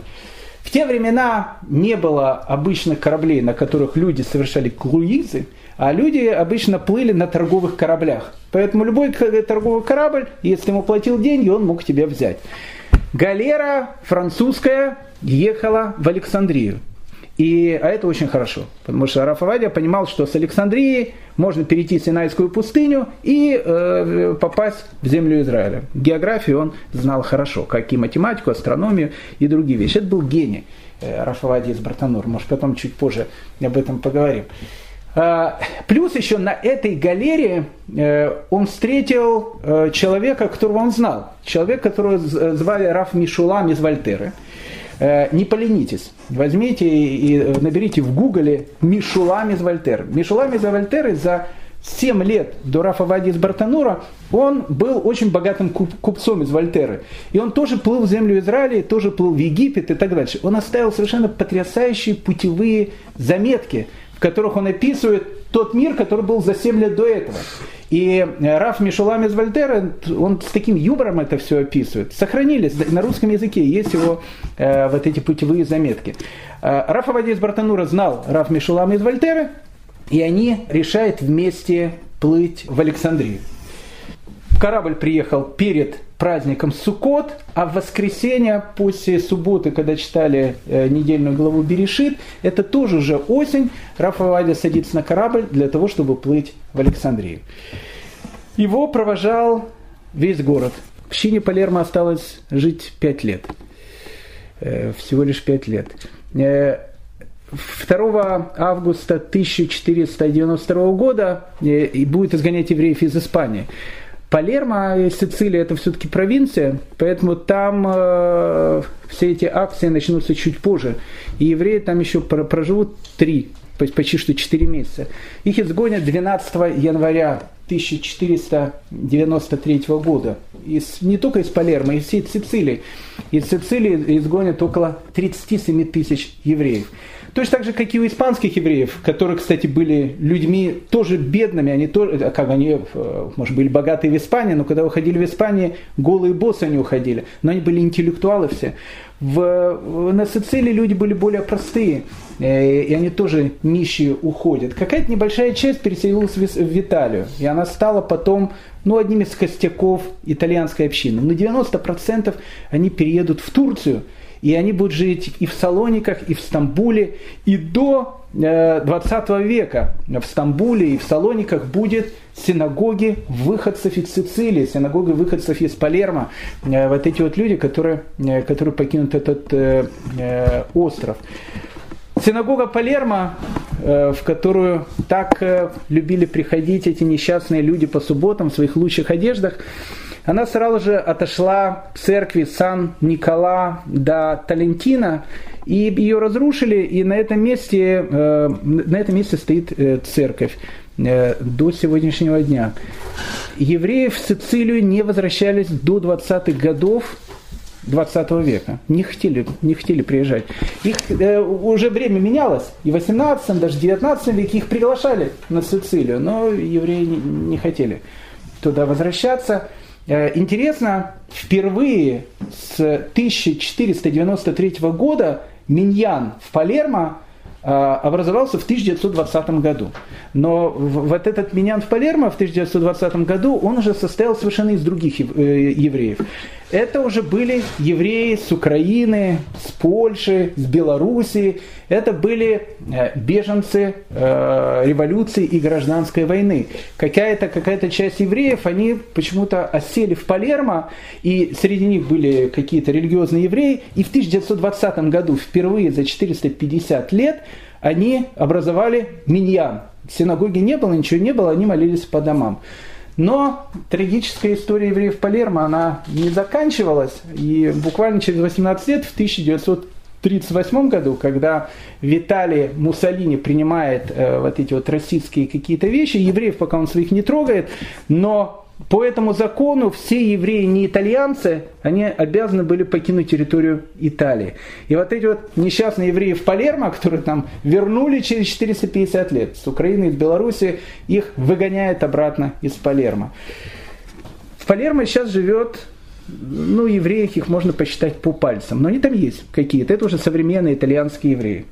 В те времена не было обычных кораблей, на которых люди совершали круизы, а люди обычно плыли на торговых кораблях. Поэтому любой торговый корабль, если ему платил деньги, он мог тебя взять. Галера французская ехала в Александрию. И, а это очень хорошо, потому что Рафавадия понимал, что с Александрии можно перейти Синайскую пустыню и э, попасть в землю Израиля. Географию он знал хорошо, как и математику, астрономию и другие вещи. Это был гений э, Рафавадия из Бартанур. Может, потом чуть позже об этом поговорим. А, плюс еще на этой галерее э, он встретил э, человека, которого он знал. Человек, которого звали Раф Мишулам из Вольтеры – не поленитесь, возьмите и наберите в гугле Мишулам из Вольтер. Мишулам из Вольтеры за 7 лет до Рафа Вади из Бартанура он был очень богатым купцом из Вольтеры. И он тоже плыл в землю Израиля, тоже плыл в Египет и так дальше. Он оставил совершенно потрясающие путевые заметки, которых он описывает тот мир, который был за 7 лет до этого. И э, Раф Мишулам из Вольтера, он с таким юмором это все описывает. Сохранились, на русском языке есть его э, вот эти путевые заметки. Э, Раф Авади из Бартанура знал Раф Мишулам из Вольтера, и они решают вместе плыть в Александрию. Корабль приехал перед праздником Суккот, а в воскресенье после субботы, когда читали э, недельную главу Берешит, это тоже уже осень, Рафаэль садится на корабль для того, чтобы плыть в Александрию. Его провожал весь город. В Щине Палермо осталось жить пять лет. Э, всего лишь пять лет. 2 э, августа 1492 года и будет изгонять евреев из Испании. Палермо и Сицилия это все-таки провинция, поэтому там э, все эти акции начнутся чуть позже. И евреи там еще проживут три, почти что четыре месяца. Их изгонят 12 января 1493 года. Из, не только из Палермо, из всей Сицилии. Из Сицилии изгонят около 37 тысяч евреев. Точно так же, как и у испанских евреев, которые, кстати, были людьми тоже бедными, они тоже, как они, э, может, были богатые в Испании, но когда уходили в Испанию, голые боссы они уходили, но они были интеллектуалы все. В, на Сицилии люди были более простые, э, и они тоже нищие уходят. Какая-то небольшая часть переселилась в, Италию, и она стала потом ну, одним из костяков итальянской общины. Но 90% они переедут в Турцию – и они будут жить и в Салониках, и в Стамбуле, и до 20 э, века в Стамбуле и в Салониках будет синагоги выходцев из Сицилии, синагоги выходцев из Палермо, э, вот эти вот люди, которые, э, которые покинут этот остров. Синагога Палермо, в которую так любили приходить эти несчастные люди по субботам в своих лучших одеждах, она сразу же отошла к церкви Сан-Никола до Талентина, и ее разрушили, и на этом месте, э, на этом месте стоит э, церковь э, до сегодняшнего дня. Евреи в Сицилию не возвращались до 20-х годов 20 века. Не хотели, не хотели приезжать. Их э, уже время менялось. И в 18 даже 19 веке их приглашали на Сицилию, но евреи не, не хотели туда возвращаться. Э, интересно, впервые с 1493 года Миньян в Палермо э, образовался в 1920 году. Но вот этот Миньян в Палермо в 1920 году, он уже состоял совершенно из других э, евреев это уже были евреи с Украины, с Польши, с Белоруссии. Это были э, беженцы э, революции и гражданской войны. Какая-то какая часть евреев, они почему-то осели в Палермо, и среди них были какие-то религиозные евреи. И в 1920 году, впервые за 450 лет, они образовали миньян. Синагоги не было, ничего не было, они молились по домам. Но трагическая история евреев Палермо, она не заканчивалась. И буквально через 18 лет, в 1938 году, когда Виталий Муссолини принимает э, вот эти вот российские какие-то вещи, евреев пока он своих не трогает, но по этому закону все евреи не итальянцы, они обязаны были покинуть территорию Италии. И вот эти вот несчастные евреи в Палермо, которые там вернули через 450 лет с Украины, из Беларуси, их выгоняют обратно из Палермо. В Палермо сейчас живет ну, евреев их можно посчитать по пальцам, но они там есть какие-то. Это уже современные итальянские евреи.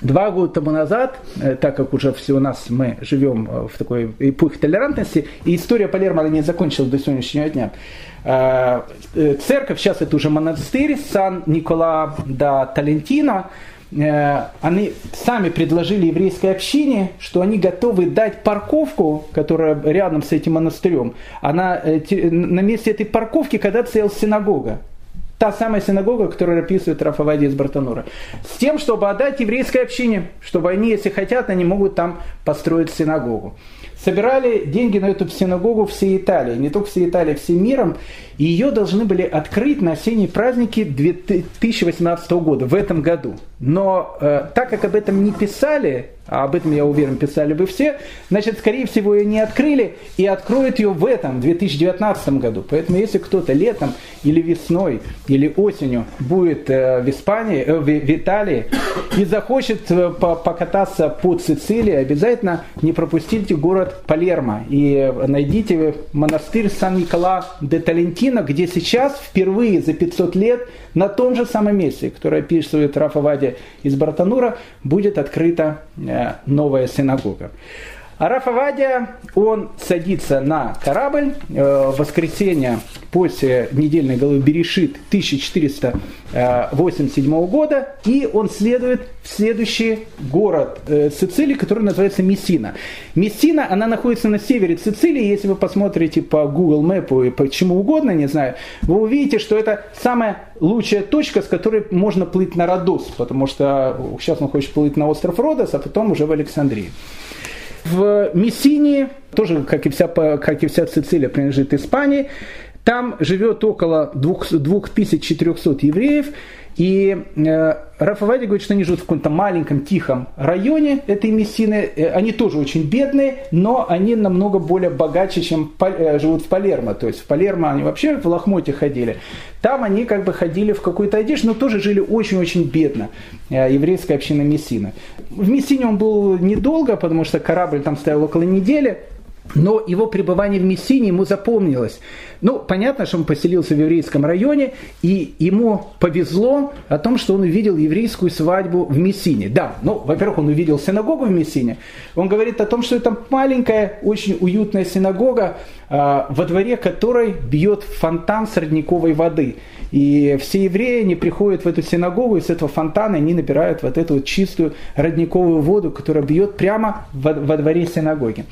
Два года тому назад, э, так как уже все у нас мы живем э, в такой эпохе толерантности, и история Палермо не закончилась до сегодняшнего дня, э, церковь, сейчас это уже монастырь Сан-Никола да Талентино, они сами предложили еврейской общине, что они готовы дать парковку, которая рядом с этим монастырем. Она, на месте этой парковки когда-то стояла синагога та самая синагога, которую описывает Рафавади из Бартанура, с тем, чтобы отдать еврейской общине, чтобы они, если хотят, они могут там построить синагогу. Собирали деньги на эту синагогу всей Италии, не только всей Италии, всем миром, и ее должны были открыть на осенние праздники 2018 года, в этом году. Но э, так как об этом не писали, а об этом, я уверен, писали бы все, значит, скорее всего, ее не открыли и откроют ее в этом, 2019 году. Поэтому, если кто-то летом или весной или осенью будет э, в Испании, э, в, Италии и захочет э, покататься по Сицилии, обязательно не пропустите город Палермо и найдите монастырь Сан-Никола де Талентино, где сейчас впервые за 500 лет на том же самом месте, которое описывает Рафа Вади из Бартанура, будет открыта э, новая синагога. А Рафа Вадия, он садится на корабль э, в воскресенье после недельной головы Берешит 1487 года, и он следует в следующий город э, Сицилии, который называется Мессина. Мессина, она находится на севере Сицилии, если вы посмотрите по Google Map и по чему угодно, не знаю, вы увидите, что это самая лучшая точка, с которой можно плыть на Родос, потому что сейчас он хочет плыть на остров Родос, а потом уже в Александрии. В Мессинии, тоже, как и вся, как и вся Сицилия, принадлежит Испании, там живет около 2400 евреев, и э, Рафавади говорит, что они живут в каком-то маленьком тихом районе этой Мессины. Э, они тоже очень бедные, но они намного более богаче, чем э, живут в Палермо. То есть в Палермо они вообще в лохмоте ходили. Там они как бы ходили в какой-то одежде, но тоже жили очень-очень бедно. Э, еврейская община Мессины. В Мессине он был недолго, потому что корабль там стоял около недели. Но его пребывание в Мессине ему запомнилось. Ну, понятно, что он поселился в еврейском районе, и ему повезло о том, что он увидел еврейскую свадьбу в Мессине. Да, ну, во-первых, он увидел синагогу в Мессине. Он говорит о том, что это маленькая, очень уютная синагога, э, во дворе которой бьет фонтан родниковой воды. И все евреи, они приходят в эту синагогу, и с этого фонтана они набирают вот эту вот чистую родниковую воду, которая бьет прямо во, во дворе синагоги.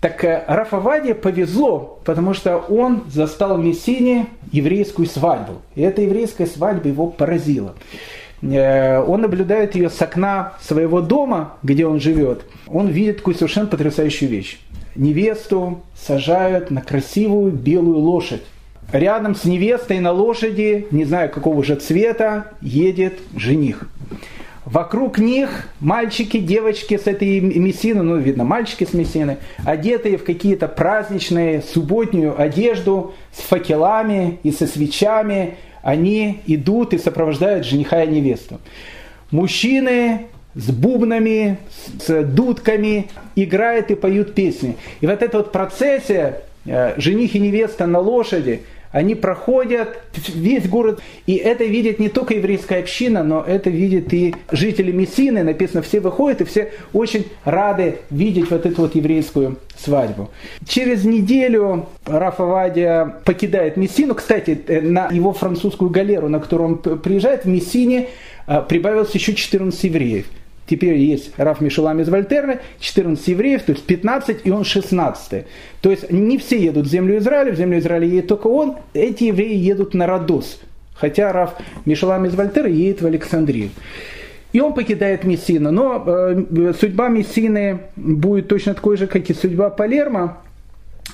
Так э, Рафаваде повезло, потому что он застал в Мессине еврейскую свадьбу. И эта еврейская свадьба его поразила. Э, он наблюдает ее с окна своего дома, где он живет. Он видит такую совершенно потрясающую вещь. Невесту сажают на красивую белую лошадь. Рядом с невестой на лошади, не знаю какого же цвета, едет жених. Вокруг них мальчики, девочки с этой Мессины, ну, видно, мальчики с Мессины, одетые в какие-то праздничные, субботнюю одежду, с факелами и со свечами, они идут и сопровождают жениха и невесту. Мужчины с бубнами, с дудками играют и поют песни. И вот эта вот процессия, э, жених и невеста на лошади – они проходят весь город, и это видит не только еврейская община, но это видит и жители Мессины. Написано, все выходят, и все очень рады видеть вот эту вот еврейскую свадьбу. Через неделю Вадия покидает Мессину. Кстати, э, на его французскую галеру, на которую он приезжает, в Мессине э, прибавилось еще 14 евреев. Теперь есть Раф Мишелам из Вольтерны, 14 евреев, то есть 15, и он 16. То есть не все едут в землю Израиля, в землю Израиля едет только он, эти евреи едут на Родос. Хотя Раф Мишелам из Вольтеры едет в Александрию. И он покидает Мессину. Но э, судьба Мессины будет точно такой же, как и судьба Палермо.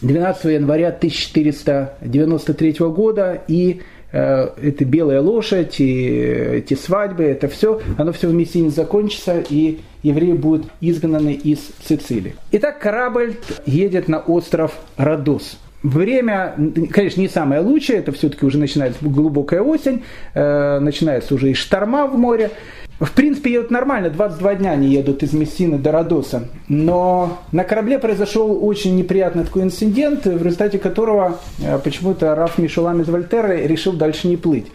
12 января 1493 года и это белая лошадь, и эти свадьбы, это все, оно все в Мессине закончится, и евреи будут изгнаны из Сицилии. Итак, корабль едет на остров Родос. Время, конечно, не самое лучшее, это все-таки уже начинается глубокая осень, э, начинается уже и шторма в море. В принципе, едут нормально, 22 дня они едут из Мессины до Родоса. Но на корабле произошел очень неприятный такой инцидент, в результате которого э, почему-то Раф Мишелам из Вольтеры решил дальше не плыть.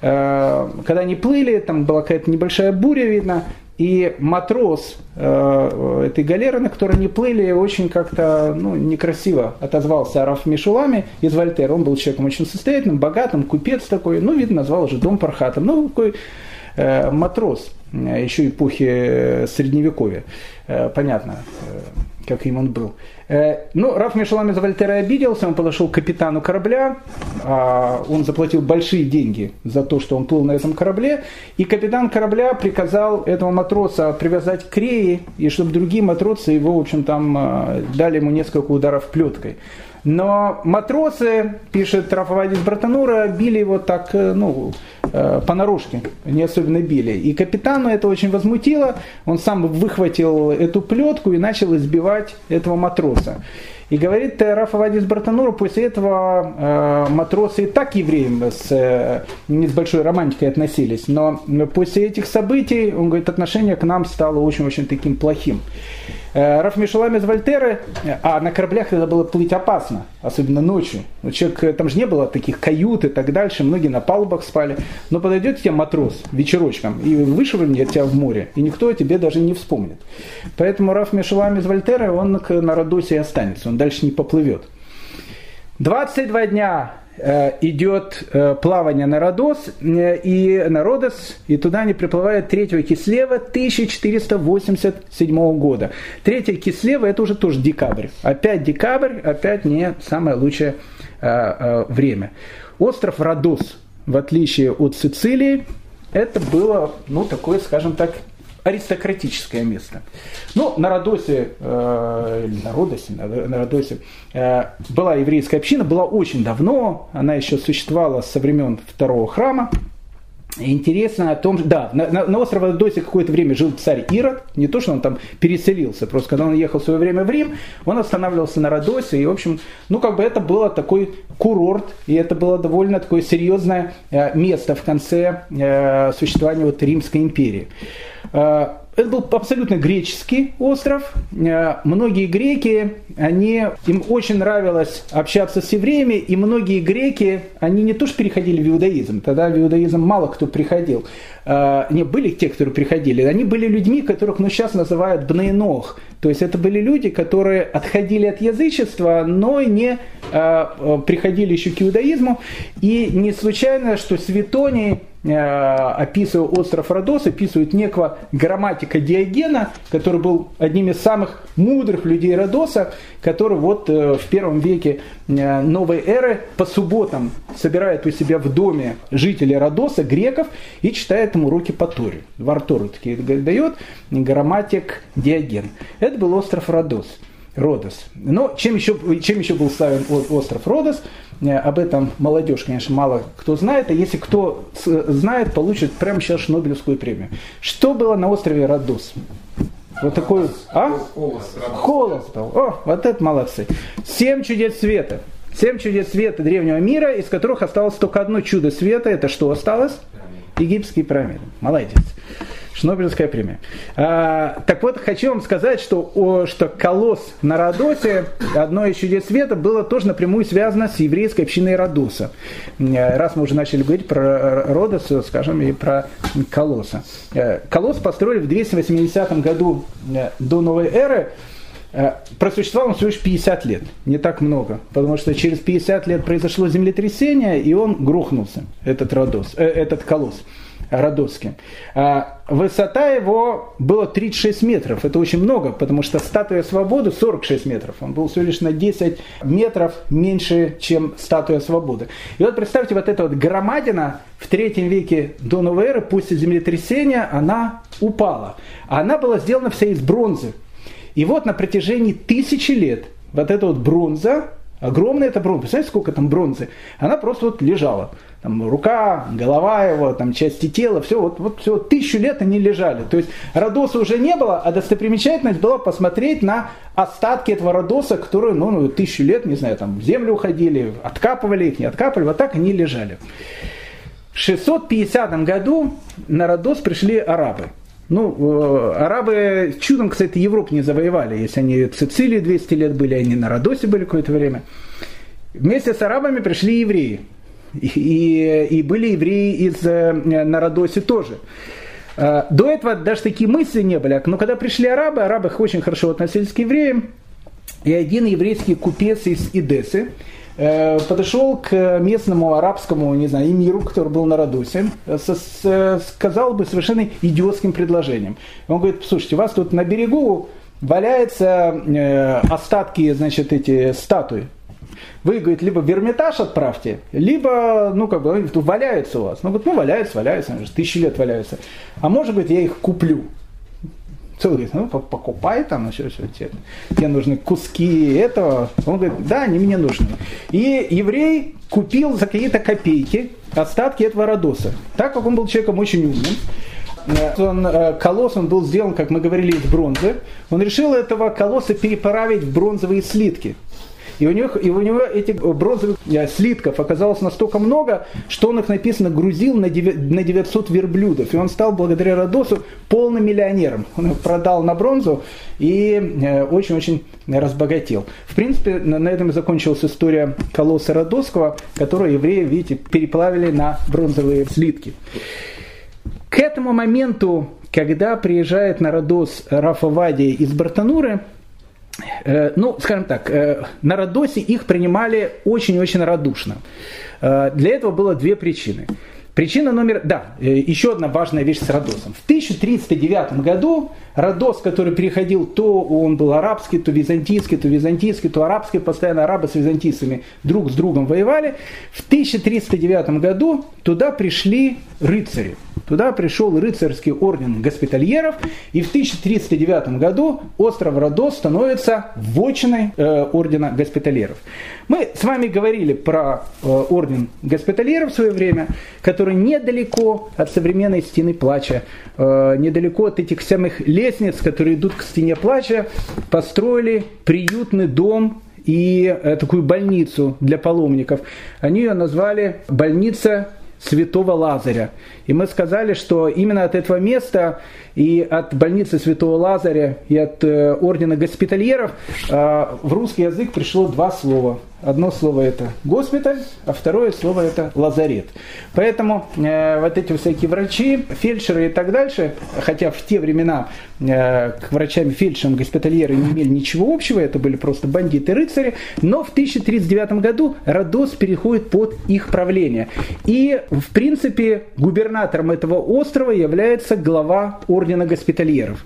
Э, когда они плыли, там была какая-то небольшая буря, видно, и матрос э, этой галеры, на которой они плыли, очень как-то ну, некрасиво отозвался о Раф Мишуламе из Вольтера. Он был человеком очень состоятельным, богатым, купец такой, ну, видно, назвал уже дом Пархатом. Ну, такой Э, матрос э, еще эпохи э, Средневековья. Понятно, каким он был. Ну, Раф Мишелам из Вольтера обиделся, он подошел к капитану корабля, а, он заплатил большие деньги за то, что он плыл на этом корабле, и капитан корабля приказал этого матроса привязать к рее, и чтобы другие матросы его, в общем, там дали ему несколько ударов плеткой. Но матросы, пишет Рафавадис Братанура, били его так, э, ну, э, понарошке, не особенно били. И капитану это очень возмутило, он сам выхватил эту плетку и начал избивать этого матроса. И говорит э, Рафа Вадис Братанура, после этого э, матросы и так евреям с, э, не с большой романтикой относились, но после этих событий, он говорит, отношение к нам стало очень-очень таким плохим. Э, Раф Мишелам из Вольтеры, а на кораблях тогда было плыть опасно, особенно ночью. Ну, человек, э, там же не было таких кают и так дальше, многие на палубах спали. Но подойдет тебе матрос вечерочком и вышвырнет тебя в море, и никто о тебе даже не вспомнит. Поэтому Раф Мишелам из Вольтеры, он на Родосе останется, он дальше не поплывет. 22 дня идет э, плавание на Родос э, и на Родос, и туда они приплывают 3 Кислева 1487 года. 3 Кислева это уже тоже декабрь. Опять декабрь, опять не самое лучшее время. Остров Родос, в отличие от Сицилии, это было, ну, такое, скажем так, аристократическое место. Ну, на Родосе, э, на Родосе, на, на Родосе э, была еврейская община, была очень давно, она еще существовала со времен второго храма. Интересно о том, да, на, на, на острове Родосе какое-то время жил царь Ирод, не то, что он там переселился, просто когда он ехал в свое время в Рим, он останавливался на Родосе, и, в общем, ну, как бы это было такой курорт, и это было довольно такое серьезное э, место в конце э, существования вот Римской империи. Это был абсолютно греческий остров. Э, многие греки, они, им очень нравилось общаться с евреями, и многие греки, они не то что переходили в иудаизм, тогда в иудаизм мало кто приходил, э, не были те, которые приходили, они были людьми, которых ну, сейчас называют бнейнох, то есть это были люди, которые отходили от язычества, но не э, приходили еще к иудаизму, и не случайно, что Светоний описывая остров Родос, описывает некого грамматика Диогена, который был одним из самых мудрых людей Родоса, который вот э, в первом веке э, новой эры по субботам собирает у себя в доме жителей Родоса, греков, и читает им уроки по Торе. Вартору такие дает грамматик Диоген. Это был остров Родос. Родос. Но чем еще, чем еще был славен остров Родос? Э, об этом молодежь, конечно, мало кто знает, а если кто знает, получит прямо сейчас Нобелевскую премию. Что было на острове Родос? Вот такой... А? Холос был. О, вот это молодцы. Семь чудес света. Семь чудес света древнего мира, из которых осталось только одно чудо света. Это что осталось? Египетские пирамиды. Молодец. Шнобелевская премия. А, так вот, хочу вам сказать, что, о, что колосс на Родосе, одно из чудес света, было тоже напрямую связано с еврейской общиной Родоса. Раз мы уже начали говорить про Родос, скажем и про колосса. Э, колосс построили в 280 году э, до новой эры, э, просуществовал он всего лишь 50 лет, не так много, потому что через 50 лет произошло землетрясение, и он грохнулся, этот, Родос, э, этот колосс. Родосским. А, высота его была 36 метров. Это очень много, потому что статуя свободы 46 метров. Он был всего лишь на 10 метров меньше, чем статуя свободы. И вот представьте, вот эта вот громадина в третьем веке до новой эры, после землетрясения, она упала. Она была сделана вся из бронзы. И вот на протяжении тысячи лет вот эта вот бронза, огромная эта бронза, представляете, сколько там бронзы, она просто вот лежала там, рука, голова его, там, части тела, все, вот, вот все, тысячу лет они лежали. То есть Родоса уже не было, а достопримечательность была посмотреть на остатки этого Родоса, которые, ну, ну тысячу лет, не знаю, там, в землю уходили, откапывали их, не откапывали, вот так они лежали. В 650 году на Родос пришли арабы. Ну, э, арабы чудом, кстати, Европу не завоевали. Если они в Сицилии 200 лет были, они на Родосе были какое-то время. Вместе с арабами пришли евреи. И, и были евреи из э, Народоси тоже. Э, до этого даже такие мысли не были. Но когда пришли арабы, арабы очень хорошо относились к евреям. И один еврейский купец из Идесы подошел к местному арабскому, не знаю, эмиру, который был на Радусе, сказал бы совершенно идиотским предложением. Он говорит, слушайте, у вас тут на берегу валяются остатки, значит, эти статуи. Вы, говорит, либо в Эрмитаж отправьте, либо, ну, как бы, валяются у вас. Ну, говорит, ну, валяются, валяются, тысячи лет валяются. А может быть, я их куплю. Целый говорит, ну, покупай там, еще все, тебе, тебе нужны куски этого. Он говорит, да, они мне нужны. И еврей купил за какие-то копейки остатки этого Родоса. Так как он был человеком очень умным, э, он, э, колосс он был сделан, как мы говорили, из бронзы. Он решил этого колосса переправить в бронзовые слитки. И у, них, и у него этих бронзовых э, слитков оказалось настолько много, что он их, написано, грузил на 900 верблюдов. И он стал благодаря Родосу полным миллионером. Он их продал на бронзу и э, очень-очень разбогател. В принципе, на этом и закончилась история колосса Родосского, которую евреи, видите, переплавили на бронзовые слитки. К этому моменту, когда приезжает на Родос Рафа Вадия из Бартануры, Э, ну, скажем так, э, на Родосе их принимали очень-очень радушно. Э, для этого было две причины. Причина номер... Да, еще одна важная вещь с Родосом. В 1309 году Родос, который переходил, то он был арабский, то византийский, то византийский, то арабский, постоянно арабы с византийцами друг с другом воевали. В 1309 году туда пришли рыцари. Туда пришел рыцарский орден госпитальеров, и в 1309 году остров Родос становится вотчиной э, ордена госпитальеров. Мы с вами говорили про э, орден госпитальеров в свое время, который недалеко от современной стены плача, э, недалеко от этих самых лестниц, которые идут к стене плача, построили приютный дом и э, такую больницу для паломников. Они ее назвали больница святого Лазаря. И мы сказали, что именно от этого места и от больницы святого Лазаря и от э, ордена госпитальеров в русский язык пришло два слова – Одно слово это госпиталь, а второе слово это лазарет. Поэтому э, вот эти всякие врачи, фельдшеры и так дальше, хотя в те времена э, к врачам, фельдшерам, госпитальеры не имели ничего общего, это были просто бандиты-рыцари, но в 1039 году Родос переходит под их правление. И, в принципе, губернатором этого острова является глава ордена госпитальеров.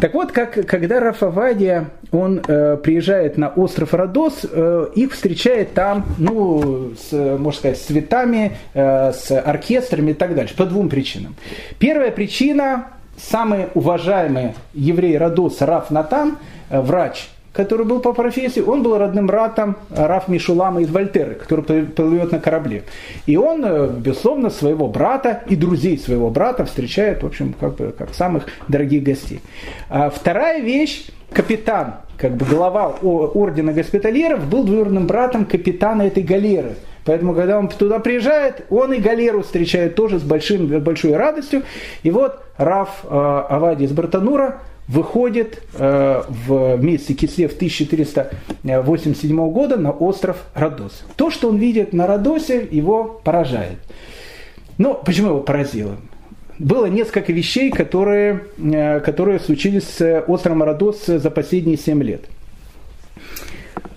Так вот, как, когда Рафавадия, он э, приезжает на остров Родос, э, их встречает там, ну, с, можно сказать, с цветами, э, с оркестрами и так дальше, по двум причинам. Первая причина, самый уважаемый еврей Родос Раф Натан, э, врач, который был по профессии, он был родным братом Раф Мишулама из Вольтеры, который плывет на корабле. И он, э, безусловно, своего брата и друзей своего брата встречает, в общем, как бы как самых дорогих гостей. А вторая вещь, капитан, как бы глава ордена госпитальеров, был двоюродным братом капитана этой галеры. Поэтому, когда он туда приезжает, он и галеру встречает тоже с большим, большой радостью. И вот Раф э, Авади из Бартанура выходит э, в месяце Кислев 1487 года на остров Родос. То, что он видит на Родосе, его поражает. Но почему его поразило? Было несколько вещей, которые, э, которые случились с островом Родос за последние 7 лет.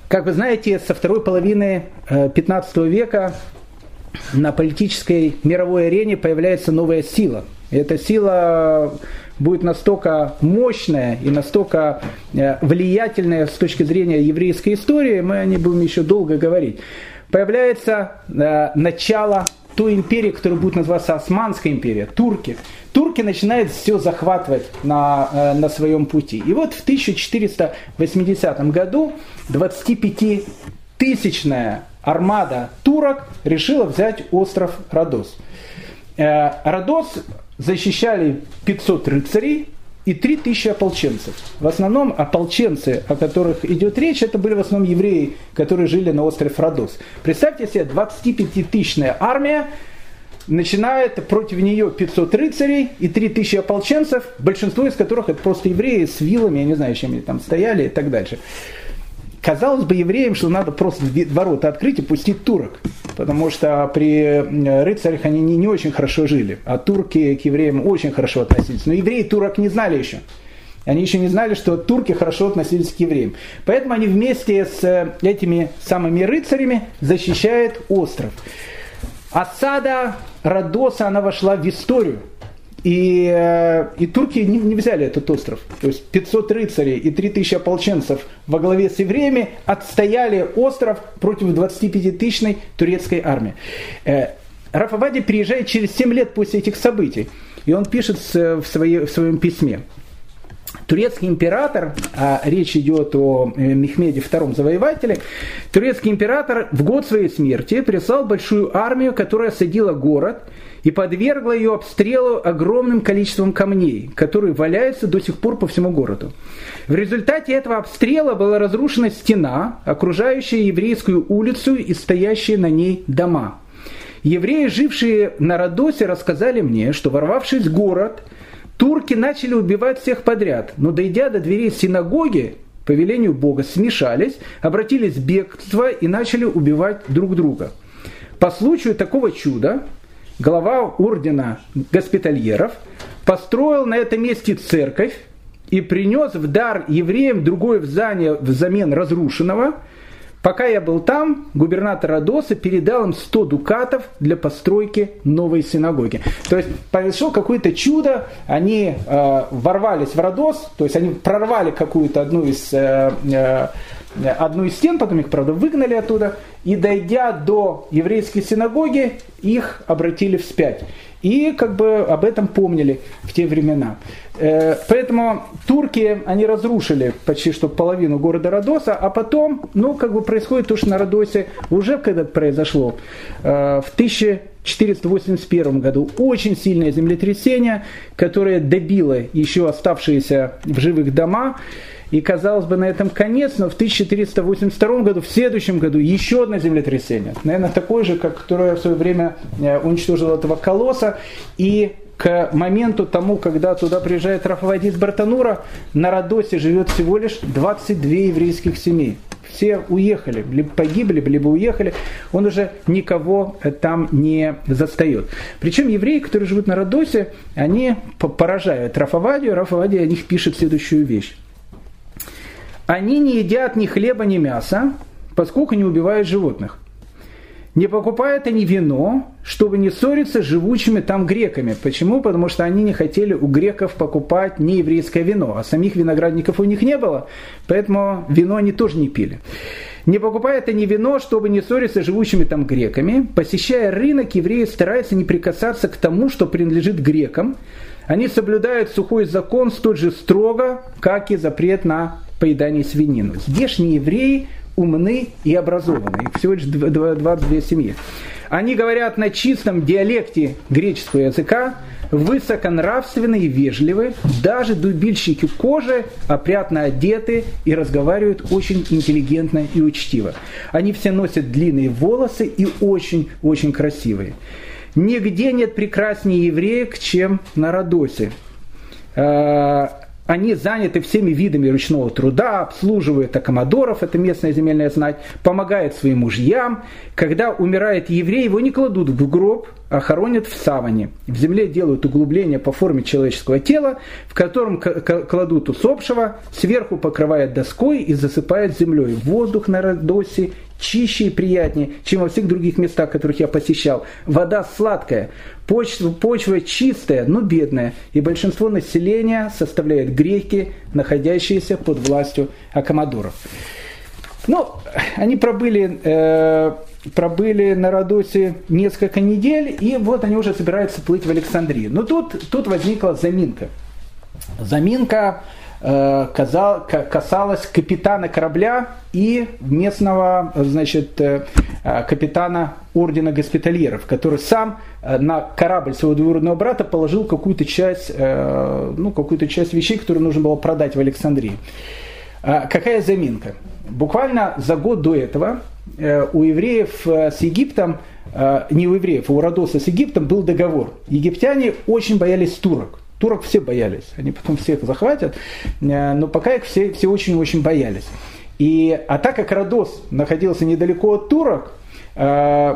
Как вы знаете, со второй половины 15 э, века на политической мировой арене появляется новая сила. Эта сила будет настолько мощная и настолько э, влиятельная с точки зрения еврейской истории, мы о ней будем еще долго говорить. Появляется э, начало той империи, которая будет называться Османская империя, турки. Турки начинают все захватывать на, э, на своем пути. И вот в 1480 году 25-тысячная армада турок решила взять остров Родос. Родос защищали 500 рыцарей и 3000 ополченцев. В основном ополченцы, о которых идет речь, это были в основном евреи, которые жили на острове Родос. Представьте себе, 25-тысячная армия, начинает против нее 500 рыцарей и 3000 ополченцев, большинство из которых это просто евреи с вилами, я не знаю, чем они там стояли и так дальше. Казалось бы евреям, что надо просто ворота открыть и пустить турок, потому что при рыцарях они не, не очень хорошо жили, а турки к евреям очень хорошо относились. Но евреи турок не знали еще. Они еще не знали, что турки хорошо относились к евреям. Поэтому они вместе с этими самыми рыцарями защищают остров. Осада Родоса, она вошла в историю. И, э, и турки не, не взяли этот остров. То есть 500 рыцарей и 3000 ополченцев во главе с евреями отстояли остров против 25-тысячной турецкой армии. Э, Рафавади приезжает через 7 лет после этих событий. И он пишет в, своей, в своем письме. Турецкий император, а речь идет о э, Мехмеде II завоевателе, турецкий император в год своей смерти прислал большую армию, которая осадила город – и подвергла ее обстрелу огромным количеством камней, которые валяются до сих пор по всему городу. В результате этого обстрела была разрушена стена, окружающая еврейскую улицу и стоящие на ней дома. Евреи, жившие на Родосе, рассказали мне, что ворвавшись в город, турки начали убивать всех подряд, но дойдя до дверей синагоги, по велению Бога смешались, обратились в бегство и начали убивать друг друга. По случаю такого чуда глава ордена госпитальеров, построил на этом месте церковь и принес в дар евреям другое здание взамен разрушенного. Пока я был там, губернатор Родоса передал им 100 дукатов для постройки новой синагоги. То есть произошло какое-то чудо, они э, ворвались в Родос, то есть они прорвали какую-то одну из э, э, одну из стен, потом их, правда, выгнали оттуда, и дойдя до еврейской синагоги, их обратили вспять. И как бы об этом помнили в те времена. Э, поэтому турки, они разрушили почти что половину города Родоса, а потом, ну, как бы происходит то, что на Родосе уже когда-то произошло. Э, в 1481 году очень сильное землетрясение, которое добило еще оставшиеся в живых дома. И, казалось бы, на этом конец, но в 1482 году, в следующем году, еще одно землетрясение, наверное, такое же, как которое в свое время э, уничтожило этого колосса, и к моменту тому, когда туда приезжает Рафавадис Бартанура, на Родосе живет всего лишь 22 еврейских семей. Все уехали, либо погибли, либо уехали. Он уже никого там не застает. Причем евреи, которые живут на Родосе, они поражают Рафавадию. Рафавадия о них пишет следующую вещь. Они не едят ни хлеба, ни мяса, поскольку не убивают животных. Не покупают они вино, чтобы не ссориться с живучими там греками. Почему? Потому что они не хотели у греков покупать нееврейское вино, а самих виноградников у них не было, поэтому вино они тоже не пили. Не покупают они вино, чтобы не ссориться с живущими там греками. Посещая рынок, евреи стараются не прикасаться к тому, что принадлежит грекам. Они соблюдают сухой закон столь же строго, как и запрет на поедание свинины. Здешние евреи умны и образованы. Их всего лишь 22 семьи. Они говорят на чистом диалекте греческого языка, высоконравственны и вежливы, даже дубильщики кожи опрятно одеты и разговаривают очень интеллигентно и учтиво. Они все носят длинные волосы и очень-очень красивые. Нигде нет прекраснее евреек, чем на Родосе. Они заняты всеми видами ручного труда, обслуживают акомодоров, это местная земельная знать, помогают своим мужьям. Когда умирает еврей, его не кладут в гроб, а хоронят в саване. В земле делают углубление по форме человеческого тела, в котором кладут усопшего, сверху покрывают доской и засыпают землей. Воздух на Родосе чище и приятнее, чем во всех других местах, которых я посещал. Вода сладкая, почва, почва чистая, но бедная, и большинство населения составляют греки, находящиеся под властью акомодоров. Ну, они пробыли, э, пробыли на Родосе несколько недель, и вот они уже собираются плыть в Александрию. Но тут, тут возникла заминка. Заминка Э, касалось капитана корабля и местного значит, э, э, капитана ордена госпитальеров, который сам на корабль своего двоюродного брата положил какую-то часть, ну, какую-то часть вещей, которые нужно было продать в Александрии. Какая заминка? Буквально за год до этого у евреев с Египтом, не у евреев, а у Родоса с Египтом был договор. Египтяне очень боялись турок. Турок все боялись, они потом всех захватят, э, но пока их все, все очень-очень боялись. И, а так как Родос находился недалеко от турок, э,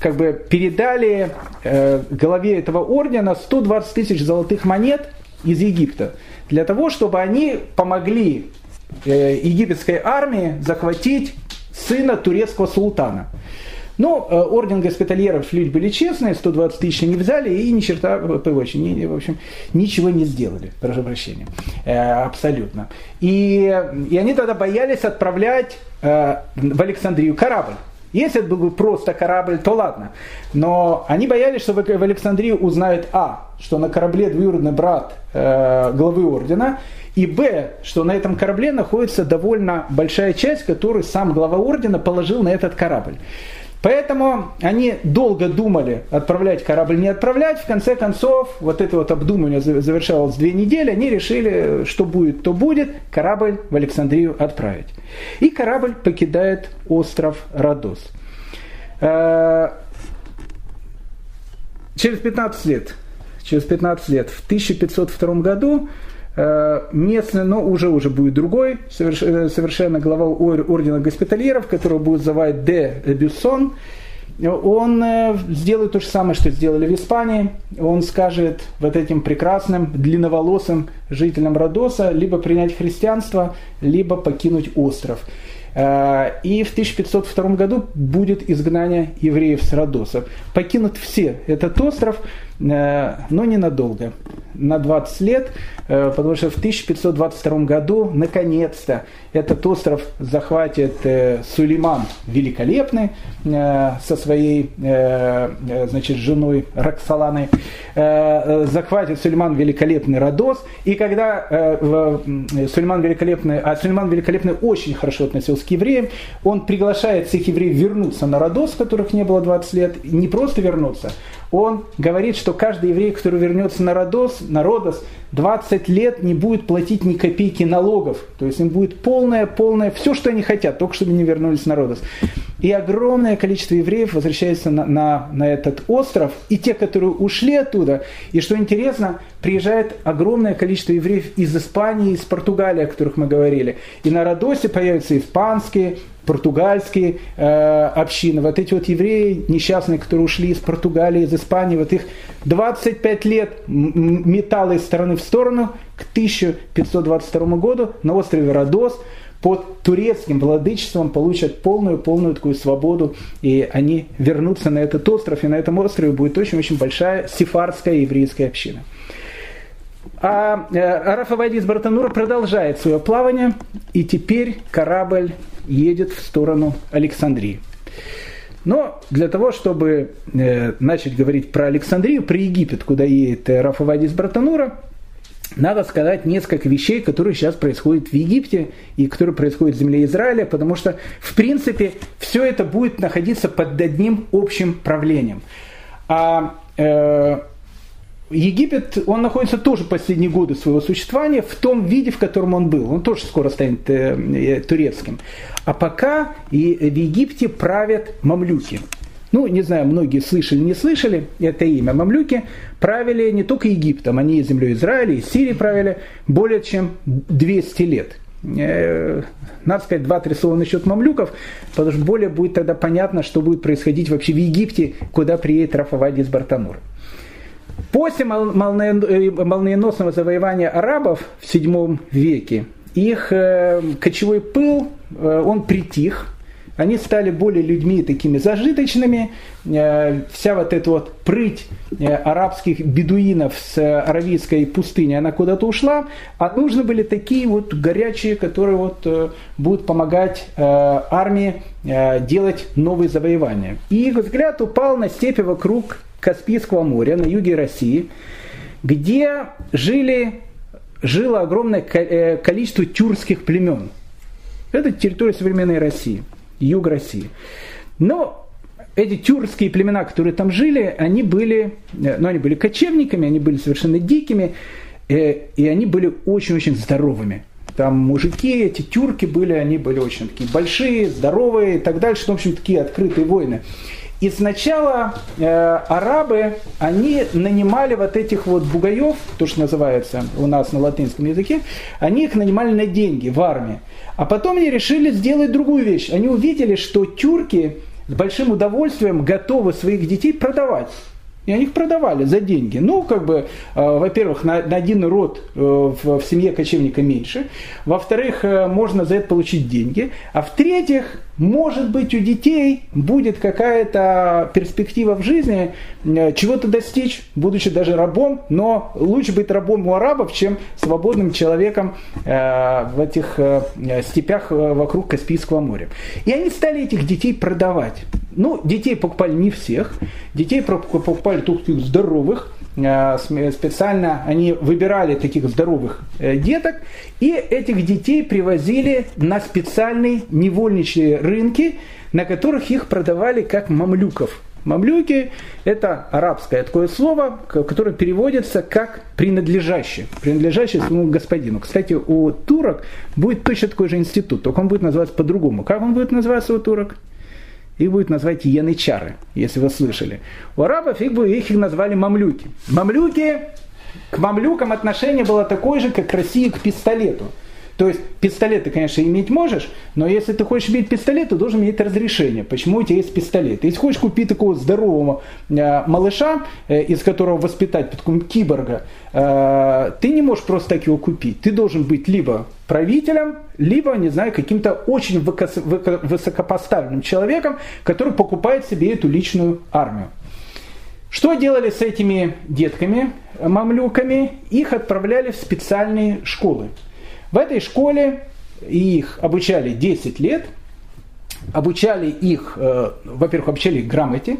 как бы передали э, главе этого ордена 120 тысяч золотых монет из Египта, для того, чтобы они помогли египетской армии захватить сына турецкого султана. Но ну, э, орден госпитальеров люди были честные, 120 тысяч не взяли и ни черта, очень, ни, в общем, ничего не сделали, прошу прощения, э, абсолютно. И, и они тогда боялись отправлять э, в Александрию корабль. Если это был бы просто корабль, то ладно. Но они боялись, что в Александрии узнают А, что на корабле двоюродный брат э, главы ордена, и Б, что на этом корабле находится довольно большая часть, которую сам глава ордена положил на этот корабль. Поэтому они долго думали, отправлять корабль, не отправлять. В конце концов, вот это вот обдумывание завершалось две недели. Они решили, что будет, то будет, корабль в Александрию отправить. И корабль покидает остров Родос. Э, через 15 лет, через 15 лет, в 1502 году местный, но уже уже будет другой, э, совершенно глава ордена госпитальеров, которого будет звать Де Бюссон, он э, сделает то же самое, что сделали в Испании. Он скажет вот этим прекрасным, длинноволосым жителям Родоса либо принять христианство, либо покинуть остров. И в 1502 году будет изгнание евреев с Родоса. Покинут все этот остров, но ненадолго, на 20 лет, Э, потому что в 1522 году, наконец-то, этот остров захватит э, Сулейман Великолепный э, со своей значит, женой Роксоланой, захватит Сулейман Великолепный Родос, и когда Сулейман Великолепный, а Сулейман Великолепный очень хорошо относился к евреям, он приглашает всех евреев вернуться на Родос, которых не было 20 лет, не просто вернуться, он говорит, что каждый еврей, который вернется на Родос, на Родос, 20 лет не будет платить ни копейки налогов. То есть им будет полное, полное, все, что они хотят, только чтобы не вернулись на Родос. И огромное количество евреев возвращается на, на, на этот остров. И те, которые ушли оттуда, и что интересно, приезжает огромное количество евреев из Испании, из Португалии, о которых мы говорили. И на Родосе появятся испанские, португальские э, общины, вот эти вот евреи несчастные, которые ушли из Португалии, из Испании, вот их 25 лет металла из стороны в сторону к 1522 году на острове Родос под турецким владычеством получат полную-полную такую свободу, и они вернутся на этот остров, и на этом острове будет очень-очень большая сефарская еврейская община. А э, Рафавайди из Бартанура продолжает свое плавание, и теперь корабль едет в сторону Александрии. Но для того, чтобы э, начать говорить про Александрию, про Египет, куда едет э, Рафавади из Братанура, надо сказать несколько вещей, которые сейчас происходят в Египте и которые происходят в земле Израиля, потому что, в принципе, все это будет находиться под одним общим правлением. А э, Египет, он находится тоже последние годы своего существования в том виде, в котором он был. Он тоже скоро станет э, э, турецким. А пока и в Египте правят мамлюки. Ну, не знаю, многие слышали, не слышали это имя. Мамлюки правили не только Египтом, они и землей Израиля, и Сирии правили более чем 200 лет. Э, надо сказать два-три слова насчет мамлюков, потому что более будет тогда понятно, что будет происходить вообще в Египте, куда приедет Рафавади из Бартанура. После молниеносного завоевания арабов в VII веке их э, кочевой пыл, э, он притих, они стали более людьми такими зажиточными, э, вся вот эта вот прыть арабских бедуинов с аравийской пустыни, она куда-то ушла, а нужны были такие вот горячие, которые вот будут помогать армии делать новые завоевания. И их взгляд упал на степи вокруг Каспийского моря, на юге России, где жили, жило огромное э, количество тюркских племен. Это территория современной России, юг России. Но эти тюркские племена, которые там жили, они были, э, ну, они были кочевниками, они были совершенно дикими, э, и они были очень-очень здоровыми. Там мужики, эти тюрки были, они были очень такие большие, здоровые и так дальше, в общем, такие открытые войны. И сначала э, арабы, они нанимали вот этих вот бугаев, то, что называется у нас на латинском языке, они их нанимали на деньги в армии. А потом они решили сделать другую вещь. Они увидели, что тюрки с большим удовольствием готовы своих детей продавать. И они их продавали за деньги. Ну, как бы, э, во-первых, на, на один род э, в, в семье кочевника меньше. Во-вторых, э, можно за это получить деньги. А в-третьих, может быть, у детей будет какая-то перспектива в жизни э, чего-то достичь, будучи даже рабом, но лучше быть рабом у арабов, чем свободным человеком э, в этих э, степях вокруг Каспийского моря. И они стали этих детей продавать. Ну, детей покупали не всех, детей покупали только здоровых, специально они выбирали таких здоровых э, деток, и этих детей привозили на специальные невольничьи рынки, на которых их продавали как мамлюков. Мамлюки – это арабское такое слово, которое переводится как «принадлежащий», принадлежащий своему господину. Кстати, у турок будет точно такой же институт, только он будет называться по-другому. Как он будет называться у турок? Их будет назвать янычары, если вы слышали. У арабов их, их, их назвали мамлюки. Мамлюки, к мамлюкам отношение было такое же, как к России к пистолету. То есть пистолет ты, конечно, иметь можешь, но если ты хочешь иметь пистолет, ты должен иметь разрешение. Почему у тебя есть пистолет? Если хочешь купить такого здорового э, малыша, э, из которого воспитать потом киборга, э, ты не можешь просто так его купить. Ты должен быть либо правителем, либо, не знаю, каким-то очень высокопоставленным человеком, который покупает себе эту личную армию. Что делали с этими детками, мамлюками? Их отправляли в специальные школы. В этой школе их обучали 10 лет, обучали их, э, во-первых, обучали их грамоте,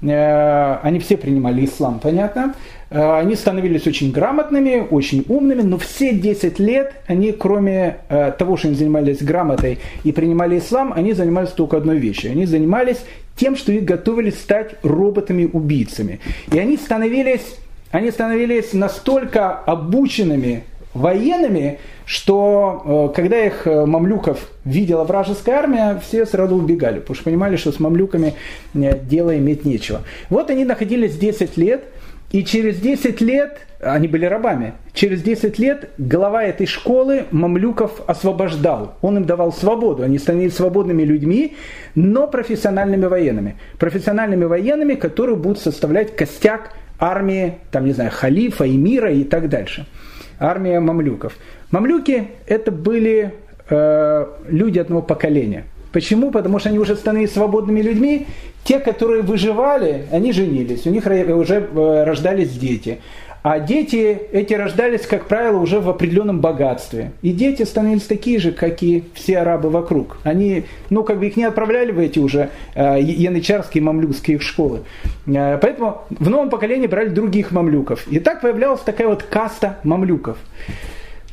э, они все принимали ислам, понятно, э, они становились очень грамотными, очень умными, но все 10 лет они, кроме того, что они занимались грамотой и принимали ислам, они занимались только одной вещью. Они занимались тем, что их готовили стать роботами-убийцами. И они становились, они становились настолько обученными военными, что э, когда их э, мамлюков видела вражеская армия, все сразу убегали, потому что понимали, что с мамлюками э, дело иметь нечего. Вот они находились 10 лет, и через 10 лет, они были рабами, через 10 лет глава этой школы мамлюков освобождал. Он им давал свободу. Они становились свободными людьми, но профессиональными военными. Профессиональными военными, которые будут составлять костяк армии, там, не знаю, халифа, эмира и так дальше армия мамлюков. Мамлюки это были э, люди одного поколения. Почему? Потому что они уже становились свободными людьми. Те, которые выживали, они женились, у них уже э, рождались дети. А дети эти рождались, как правило, уже в определенном богатстве. И дети становились такие же, как и все арабы вокруг. Они, ну, как бы их не отправляли в эти уже э, янычарские мамлюкские школы. Э, поэтому в новом поколении брали других мамлюков. И так появлялась такая вот каста мамлюков.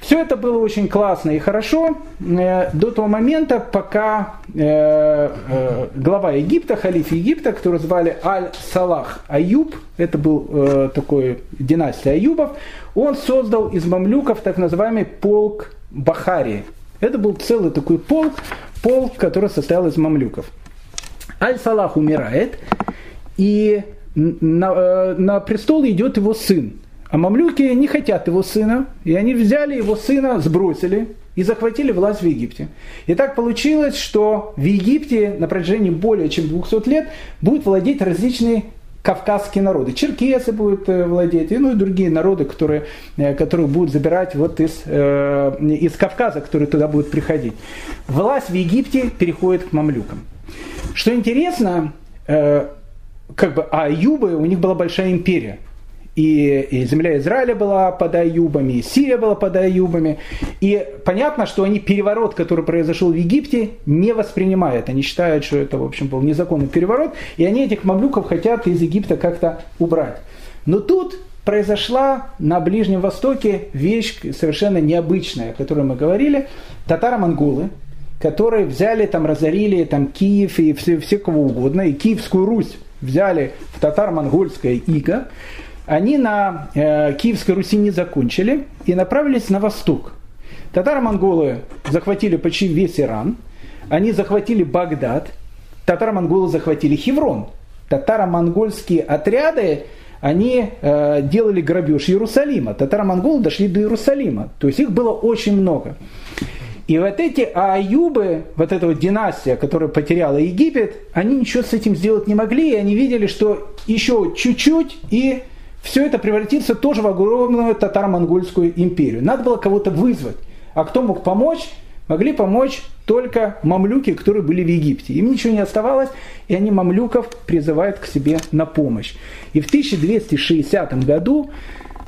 Все это было очень классно и хорошо э, до того момента, пока э, э, глава Египта, халиф Египта, которого звали Аль-Салах Аюб, это был такой династия Аюбов, он создал из мамлюков так называемый полк Бахари. Это был целый такой полк, полк, который состоял из мамлюков. Аль-Салах умирает, и на, на престол идет его сын, а мамлюки не хотят его сына, и они взяли его сына, сбросили и захватили власть в Египте. И так получилось, что в Египте на протяжении более чем 200 лет будут владеть различные кавказские народы. Черкесы будут э, владеть, и, ну и другие народы, которые, э, которые будут забирать вот из, э, из Кавказа, которые туда будут приходить. Власть в Египте переходит к мамлюкам. Что интересно, э, как бы, а Аюбы, у них была большая империя и, и земля Израиля была под Аюбами, и Сирия была под Аюбами. И понятно, что они переворот, который произошел в Египте, не воспринимают. Они считают, что это, в общем, был незаконный переворот, и они этих мамлюков хотят из Египта как-то убрать. Но тут произошла на Ближнем Востоке вещь совершенно необычная, о которой мы говорили. Татаро-монголы, которые взяли, там, разорили там, Киев и все, все кого угодно, и Киевскую Русь взяли в татаро-монгольское иго, они на э, Киевской Руси не закончили и направились на восток. Татаро-монголы захватили почти весь Иран, они захватили Багдад, татаро-монголы захватили Хеврон. Татаро-монгольские отряды, они э, делали грабеж Иерусалима. Татаро-монголы дошли до Иерусалима. То есть их было очень много. И вот эти аюбы, вот эта вот династия, которая потеряла Египет, они ничего с этим сделать не могли, и они видели, что еще чуть-чуть и все это превратится тоже в огромную татаро-монгольскую империю. Надо было кого-то вызвать. А кто мог помочь? Могли помочь только мамлюки, которые были в Египте. Им ничего не оставалось, и они мамлюков призывают к себе на помощь. И в 1260 году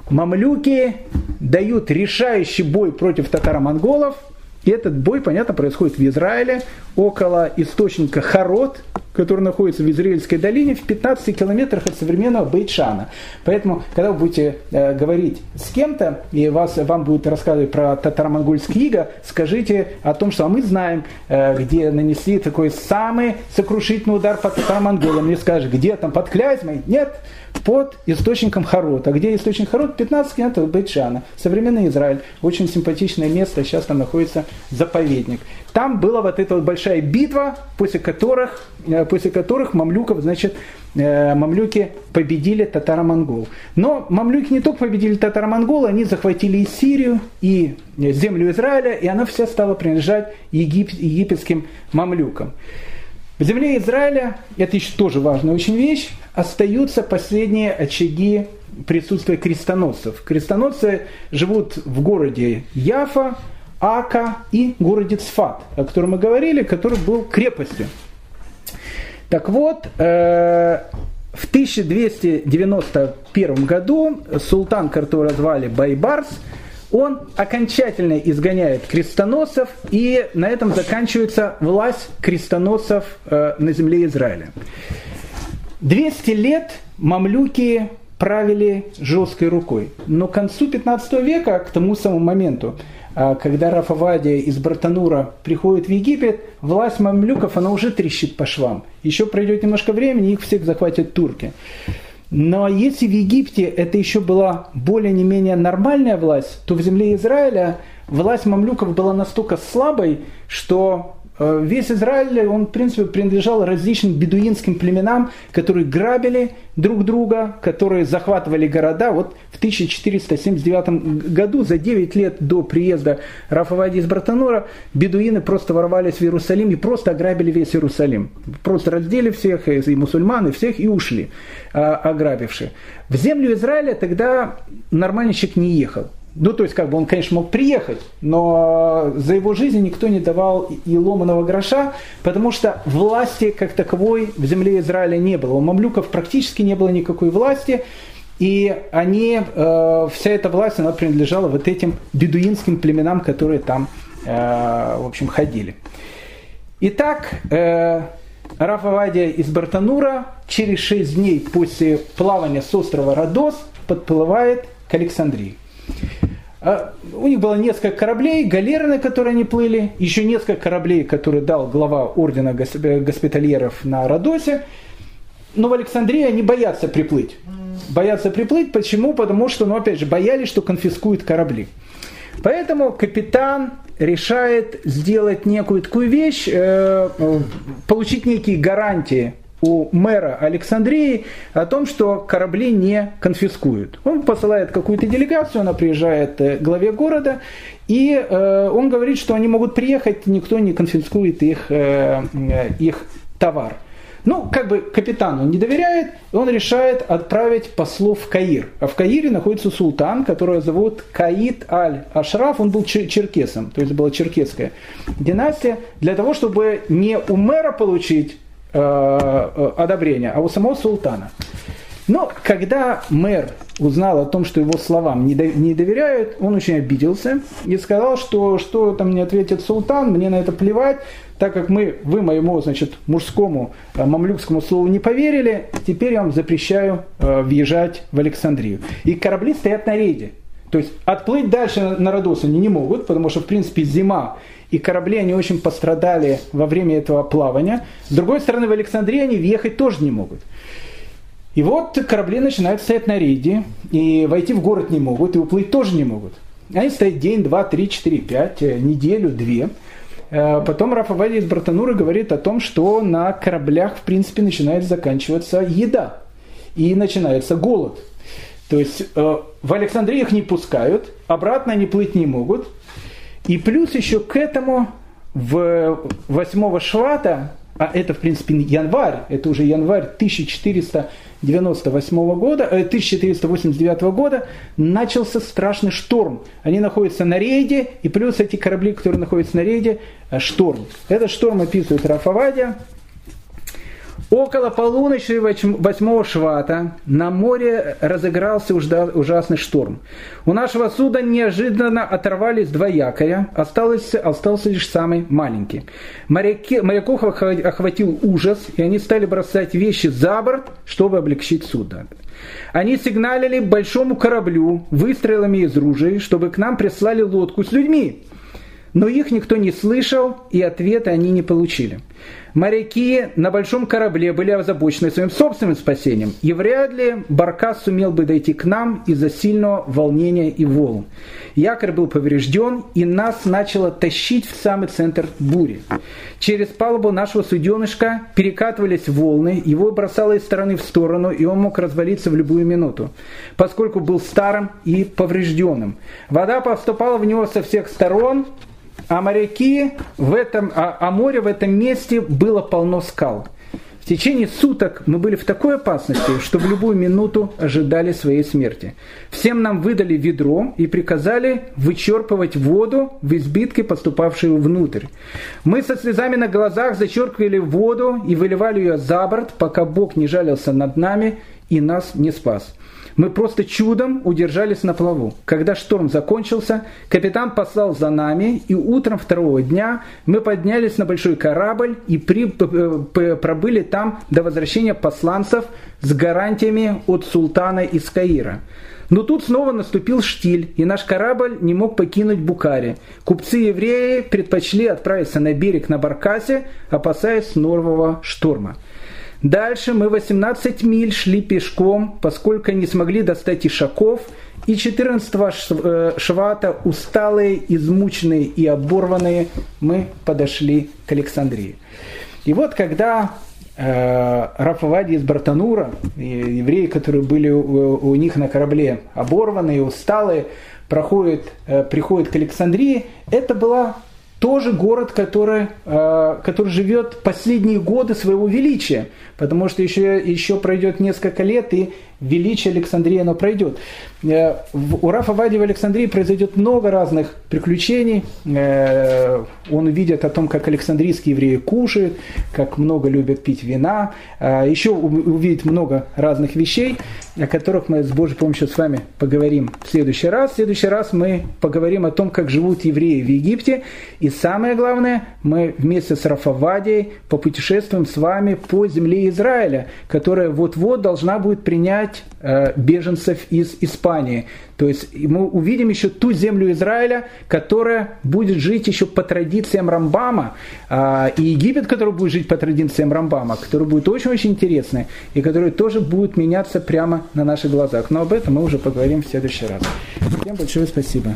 мамлюки дают решающий бой против татаро-монголов – и этот бой, понятно, происходит в Израиле, около источника Харот, который находится в Израильской долине, в 15 километрах от современного Бейтшана. Поэтому, когда вы будете э, говорить с кем-то, и вас, вам будут рассказывать про татаро-монгольский иго, скажите о том, что а мы знаем, э, где нанесли такой самый сокрушительный удар по татаро-монголам. Не скажешь, где там, под Клязьмой? Нет, под источником Харота. Где источник Харот? 15 километров Бейтшана. Современный Израиль. Очень симпатичное место. Сейчас там находится заповедник. Там была вот эта вот большая битва, после которых, э, после которых мамлюков, значит, э, мамлюки победили татаро-монгол. Но мамлюки не только победили татаро-монгол, они захватили и Сирию, и землю Израиля, и она вся стала принадлежать егип, египетским мамлюкам. В земле Израиля, это еще тоже важная очень вещь, остаются последние очаги присутствия крестоносцев. Крестоносцы живут в городе Яфа, Ака и городе Цфат, о котором мы говорили, который был крепостью. Так вот, э, в 1291 году султан, которого звали Байбарс, он окончательно изгоняет крестоносцев, и на этом заканчивается власть крестоносцев э, на земле Израиля. 200 лет мамлюки правили жесткой рукой. Но к концу 15 века, к тому самому моменту, а, когда Рафавадия из Бартанура приходит в Египет, власть мамлюков, она уже трещит по швам. Еще пройдет немножко времени, их всех захватят турки. Но если в Египте это еще была более не менее нормальная власть, то в земле Израиля власть мамлюков была настолько слабой, что весь Израиль, он, в принципе, принадлежал различным бедуинским племенам, которые грабили друг друга, которые захватывали города. Вот в 1479 году, за 9 лет до приезда Рафавади из Братанура, бедуины просто ворвались в Иерусалим и просто ограбили весь Иерусалим. Просто раздели всех, и мусульман, и всех, и ушли, а, ограбившие. В землю Израиля тогда нормальный человек не ехал. Ну, то есть, как бы он, конечно, мог приехать, но за его жизнь никто не давал и ломаного гроша, потому что власти как таковой в земле Израиля не было. У мамлюков практически не было никакой власти, и они, э, вся эта власть, она принадлежала вот этим бедуинским племенам, которые там, э, в общем, ходили. Итак, э, Раф из Бартанура через шесть дней после плавания с острова Родос подплывает к Александрии. А, у них было несколько кораблей, галеры, на которые они плыли, еще несколько кораблей, которые дал глава ордена госпитальеров на Родосе. Но в Александрии они боятся приплыть. Боятся приплыть, почему? Потому что, ну опять же, боялись, что конфискуют корабли. Поэтому капитан решает сделать некую такую вещь, э, получить некие гарантии у мэра Александрии о том, что корабли не конфискуют. Он посылает какую-то делегацию, она приезжает к главе города, и э, он говорит, что они могут приехать, никто не конфискует их, э, их товар. Ну, как бы капитану не доверяет, он решает отправить послов в Каир. А в Каире находится султан, которого зовут Каид Аль-Ашраф, он был черкесом, то есть была черкесская династия, для того, чтобы не у мэра получить Э, э, одобрения, а у самого султана. Но когда мэр узнал о том, что его словам не, доверяют, он очень обиделся и сказал, что что там мне ответит султан, мне на это плевать, так как мы, вы моему, значит, мужскому, э, мамлюкскому слову не поверили, теперь я вам запрещаю э, въезжать в Александрию. И корабли стоят на рейде. То есть отплыть дальше на Родос они не могут, потому что, в принципе, зима, и корабли, они очень пострадали во время этого плавания. С другой стороны, в Александрии они въехать тоже не могут. И вот корабли начинают стоять на рейде, и войти в город не могут, и уплыть тоже не могут. Они стоят день, два, три, четыре, пять, э, неделю, две. Э, потом Рафавади из Братанура говорит о том, что на кораблях, в принципе, начинает заканчиваться еда. И начинается голод. То есть э, в Александрии их не пускают, обратно они плыть не могут. И плюс еще к этому в 8 швата, а это в принципе январь, это уже январь 1498 года, 1489 э, года, начался страшный шторм. Они находятся на рейде, и плюс эти корабли, которые находятся на рейде, э, шторм. Этот шторм описывает Рафавадия, Около полуночи 8 швата на море разыгрался ужасный шторм. У нашего суда неожиданно оторвались два якоря, остался, остался лишь самый маленький. Моряков охватил ужас, и они стали бросать вещи за борт, чтобы облегчить судно. Они сигналили большому кораблю выстрелами из ружей, чтобы к нам прислали лодку с людьми. Но их никто не слышал, и ответа они не получили. Моряки на большом корабле были озабочены своим собственным спасением, и вряд ли Баркас сумел бы дойти к нам из-за сильного волнения и волн. Якорь был поврежден, и нас начало тащить в самый центр бури. Через палубу нашего суденышка перекатывались волны, его бросало из стороны в сторону, и он мог развалиться в любую минуту, поскольку был старым и поврежденным. Вода поступала в него со всех сторон, а моряки в этом, а, а море в этом месте было полно скал. В течение суток мы были в такой опасности, что в любую минуту ожидали своей смерти. Всем нам выдали ведро и приказали вычерпывать воду в избитке, поступавшую внутрь. Мы со слезами на глазах зачерпывали воду и выливали ее за борт, пока Бог не жалился над нами и нас не спас. Мы просто чудом удержались на плаву. Когда шторм закончился, капитан послал за нами, и утром второго дня мы поднялись на большой корабль и при, пробыли там там до возвращения посланцев с гарантиями от султана из Каира. Но тут снова наступил штиль, и наш корабль не мог покинуть Букари. Купцы-евреи предпочли отправиться на берег на Баркасе, опасаясь нового шторма. Дальше мы 18 миль шли пешком, поскольку не смогли достать ишаков, и 14 э, швата, усталые, измученные и оборванные, мы подошли к Александрии. И вот когда э, Рафавади из Бартанура, евреи, которые были у, у них на корабле оборванные, усталые, проходят, э, приходят к Александрии, это была тоже город, который, э, который живет последние годы своего величия, потому что еще, еще пройдет несколько лет, и величие Александрии оно пройдет. Э, в Ураф-Аваде в Александрии произойдет много разных приключений. Э, он увидит о том, как александрийские евреи кушают, как много любят пить вина. Еще увидит много разных вещей, о которых мы с Божьей помощью с вами поговорим в следующий раз. В следующий раз мы поговорим о том, как живут евреи в Египте. И самое главное, мы вместе с Рафавадией попутешествуем с вами по земле Израиля, которая вот-вот должна будет принять э, беженцев из Испании. То есть мы увидим еще ту землю Израиля, которая будет жить еще по традициям Рамбама, э, и Египет, который будет жить по традициям Рамбама, который будет очень-очень интересный, и который тоже будет меняться прямо на наших глазах. Но об этом мы уже поговорим в следующий раз. Всем большое спасибо.